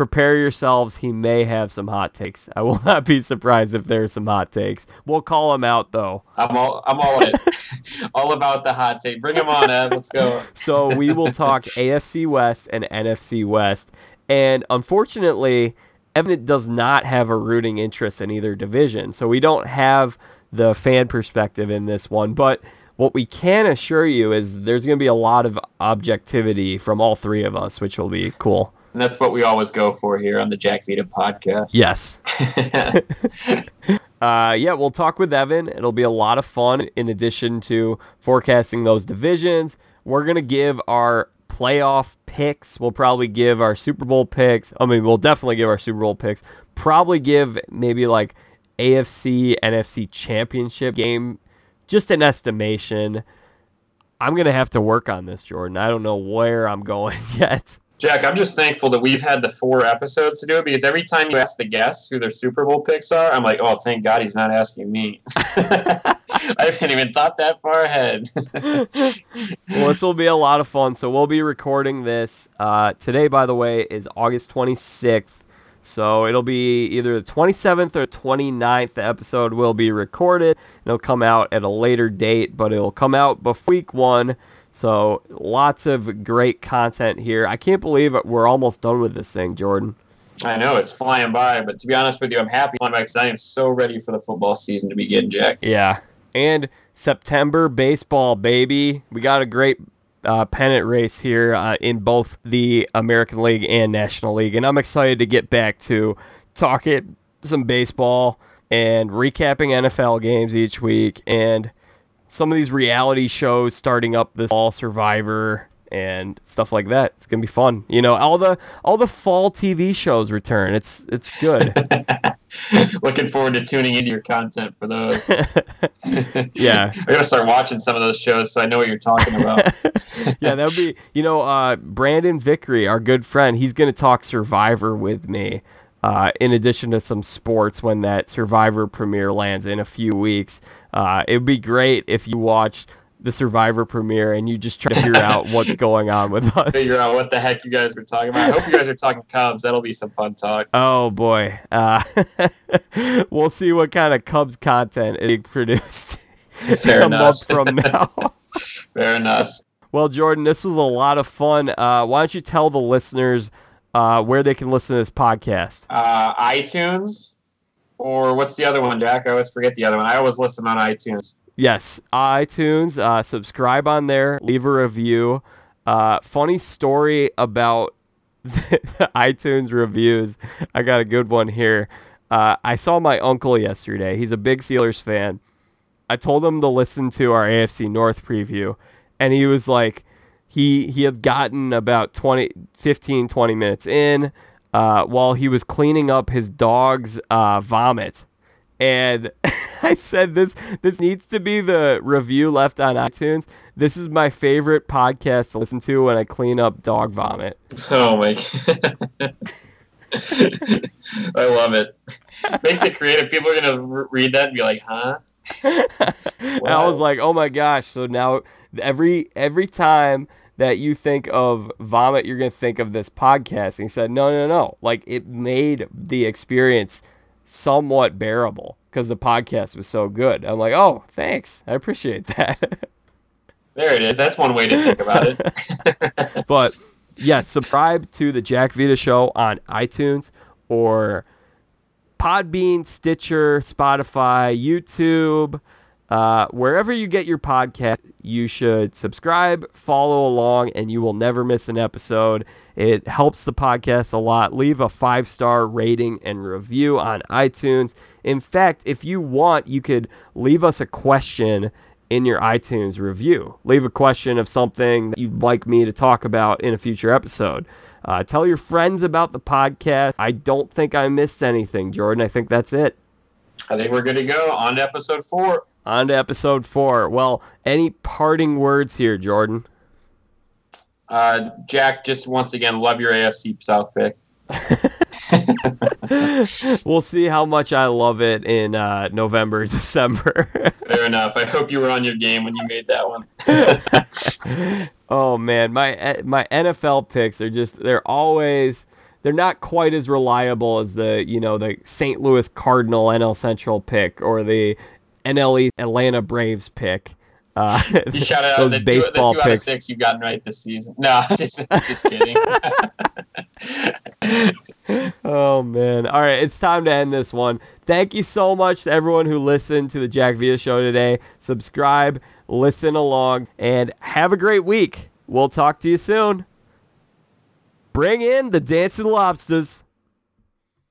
prepare yourselves he may have some hot takes i will not be surprised if there's some hot takes we'll call him out though I'm all. I'm all in. all about the hot take. Bring him on, Ed. Let's go. so we will talk afc west and nfc west and unfortunately evan does not have a rooting interest in either division so we don't have the fan perspective in this one but what we can assure you is there's going to be a lot of objectivity from all three of us which will be cool And that's what we always go for here on the Jack Vita podcast. yes uh, yeah, we'll talk with Evan. It'll be a lot of fun. In addition to forecasting those divisions, we're gonna give our playoff picks. We'll probably give our Super Bowl picks. I mean, we'll definitely give our Super Bowl picks. Probably give maybe like AFC, NFC championship game, just an estimation. I'm gonna have to work on this, Jordan. I don't know where I'm going yet. Jack, I'm just thankful that we've had the four episodes to do it because every time you ask the guests who their Super Bowl picks are, I'm like, oh, thank God he's not asking me. I haven't even thought that far ahead. well, this will be a lot of fun. So we'll be recording this uh, today. By the way, is August 26th. So it'll be either the 27th or 29th. The episode will be recorded. It'll come out at a later date, but it'll come out before week one. So lots of great content here. I can't believe it. we're almost done with this thing, Jordan. I know it's flying by, but to be honest with you, I'm happy because I am so ready for the football season to begin, Jack. Yeah, and September baseball, baby. We got a great uh, pennant race here uh, in both the American League and National League, and I'm excited to get back to talking some baseball and recapping NFL games each week and some of these reality shows starting up this fall survivor and stuff like that. It's gonna be fun. You know all the all the fall tv shows return. It's it's good. Looking forward to tuning into your content for those. Yeah. I gotta start watching some of those shows so i know what you're talking about. Yeah that would be you know uh, brandon vickery our good friend he's gonna talk survivor with me uh, in addition to some sports when that survivor premiere lands in a few weeks uh, it would be great if you watched the Survivor premiere and you just try to figure out what's going on with us. Figure out what the heck you guys were talking about. I hope you guys are talking Cubs. That'll be some fun talk. Oh boy, uh, we'll see what kind of Cubs content is being produced Fair a enough. month from now. Fair enough. Well, Jordan, this was a lot of fun. Uh, why don't you tell the listeners uh, where they can listen to this podcast? Uh, iTunes, or what's the other one, Jack? I always forget the other one. I always listen on iTunes. Yes, iTunes. Uh, subscribe on there. Leave a review. Uh, funny story about the, iTunes reviews. I got a good one here. Uh, I saw my uncle yesterday. He's a big Steelers fan. I told him to listen to our AFC North preview, and he was like, he he had gotten about 20, 15, 20 minutes in uh, while he was cleaning up his dog's uh, vomit, and. I said this this needs to be the review left on iTunes. This is my favorite podcast to listen to when I clean up dog vomit. Oh my I love it. Makes it creative. People are gonna re- read that and be like, "Huh?" I was like, "Oh my gosh!" So now every every time that you think of vomit, you're gonna think of this podcast. And he said, "No, no, no! Like it made the experience somewhat bearable." because the podcast was so good. I'm like, oh, thanks. I appreciate that. there it is. That's one way to think about it. but yeah, subscribe to the Jack Vita Show on iTunes or Podbean, Stitcher, Spotify, YouTube. Uh, wherever you get your podcast, you should subscribe, follow along, and you will never miss an episode. It helps the podcast a lot. Leave a five star rating and review on iTunes. In fact, if you want, you could leave us a question in your iTunes review. Leave a question of something that you'd like me to talk about in a future episode. Uh, tell your friends about the podcast. I don't think I missed anything, Jordan. I think that's it. I think we're good to go. On episode four. On to episode four. Well, any parting words here, Jordan? Uh, Jack, just once again, love your AFC South pick. we'll see how much I love it in uh, November, December. Fair enough. I hope you were on your game when you made that one. oh man, my eh, my NFL picks are just they're always they're not quite as reliable as the you know the St. Louis Cardinal NL Central pick or the NL Atlanta Braves pick. Uh, you shout out those the baseball two, the two picks. out of six you've gotten right this season. No, just, just kidding. oh man! All right, it's time to end this one. Thank you so much to everyone who listened to the Jack Vita Show today. Subscribe, listen along, and have a great week. We'll talk to you soon. Bring in the dancing lobsters.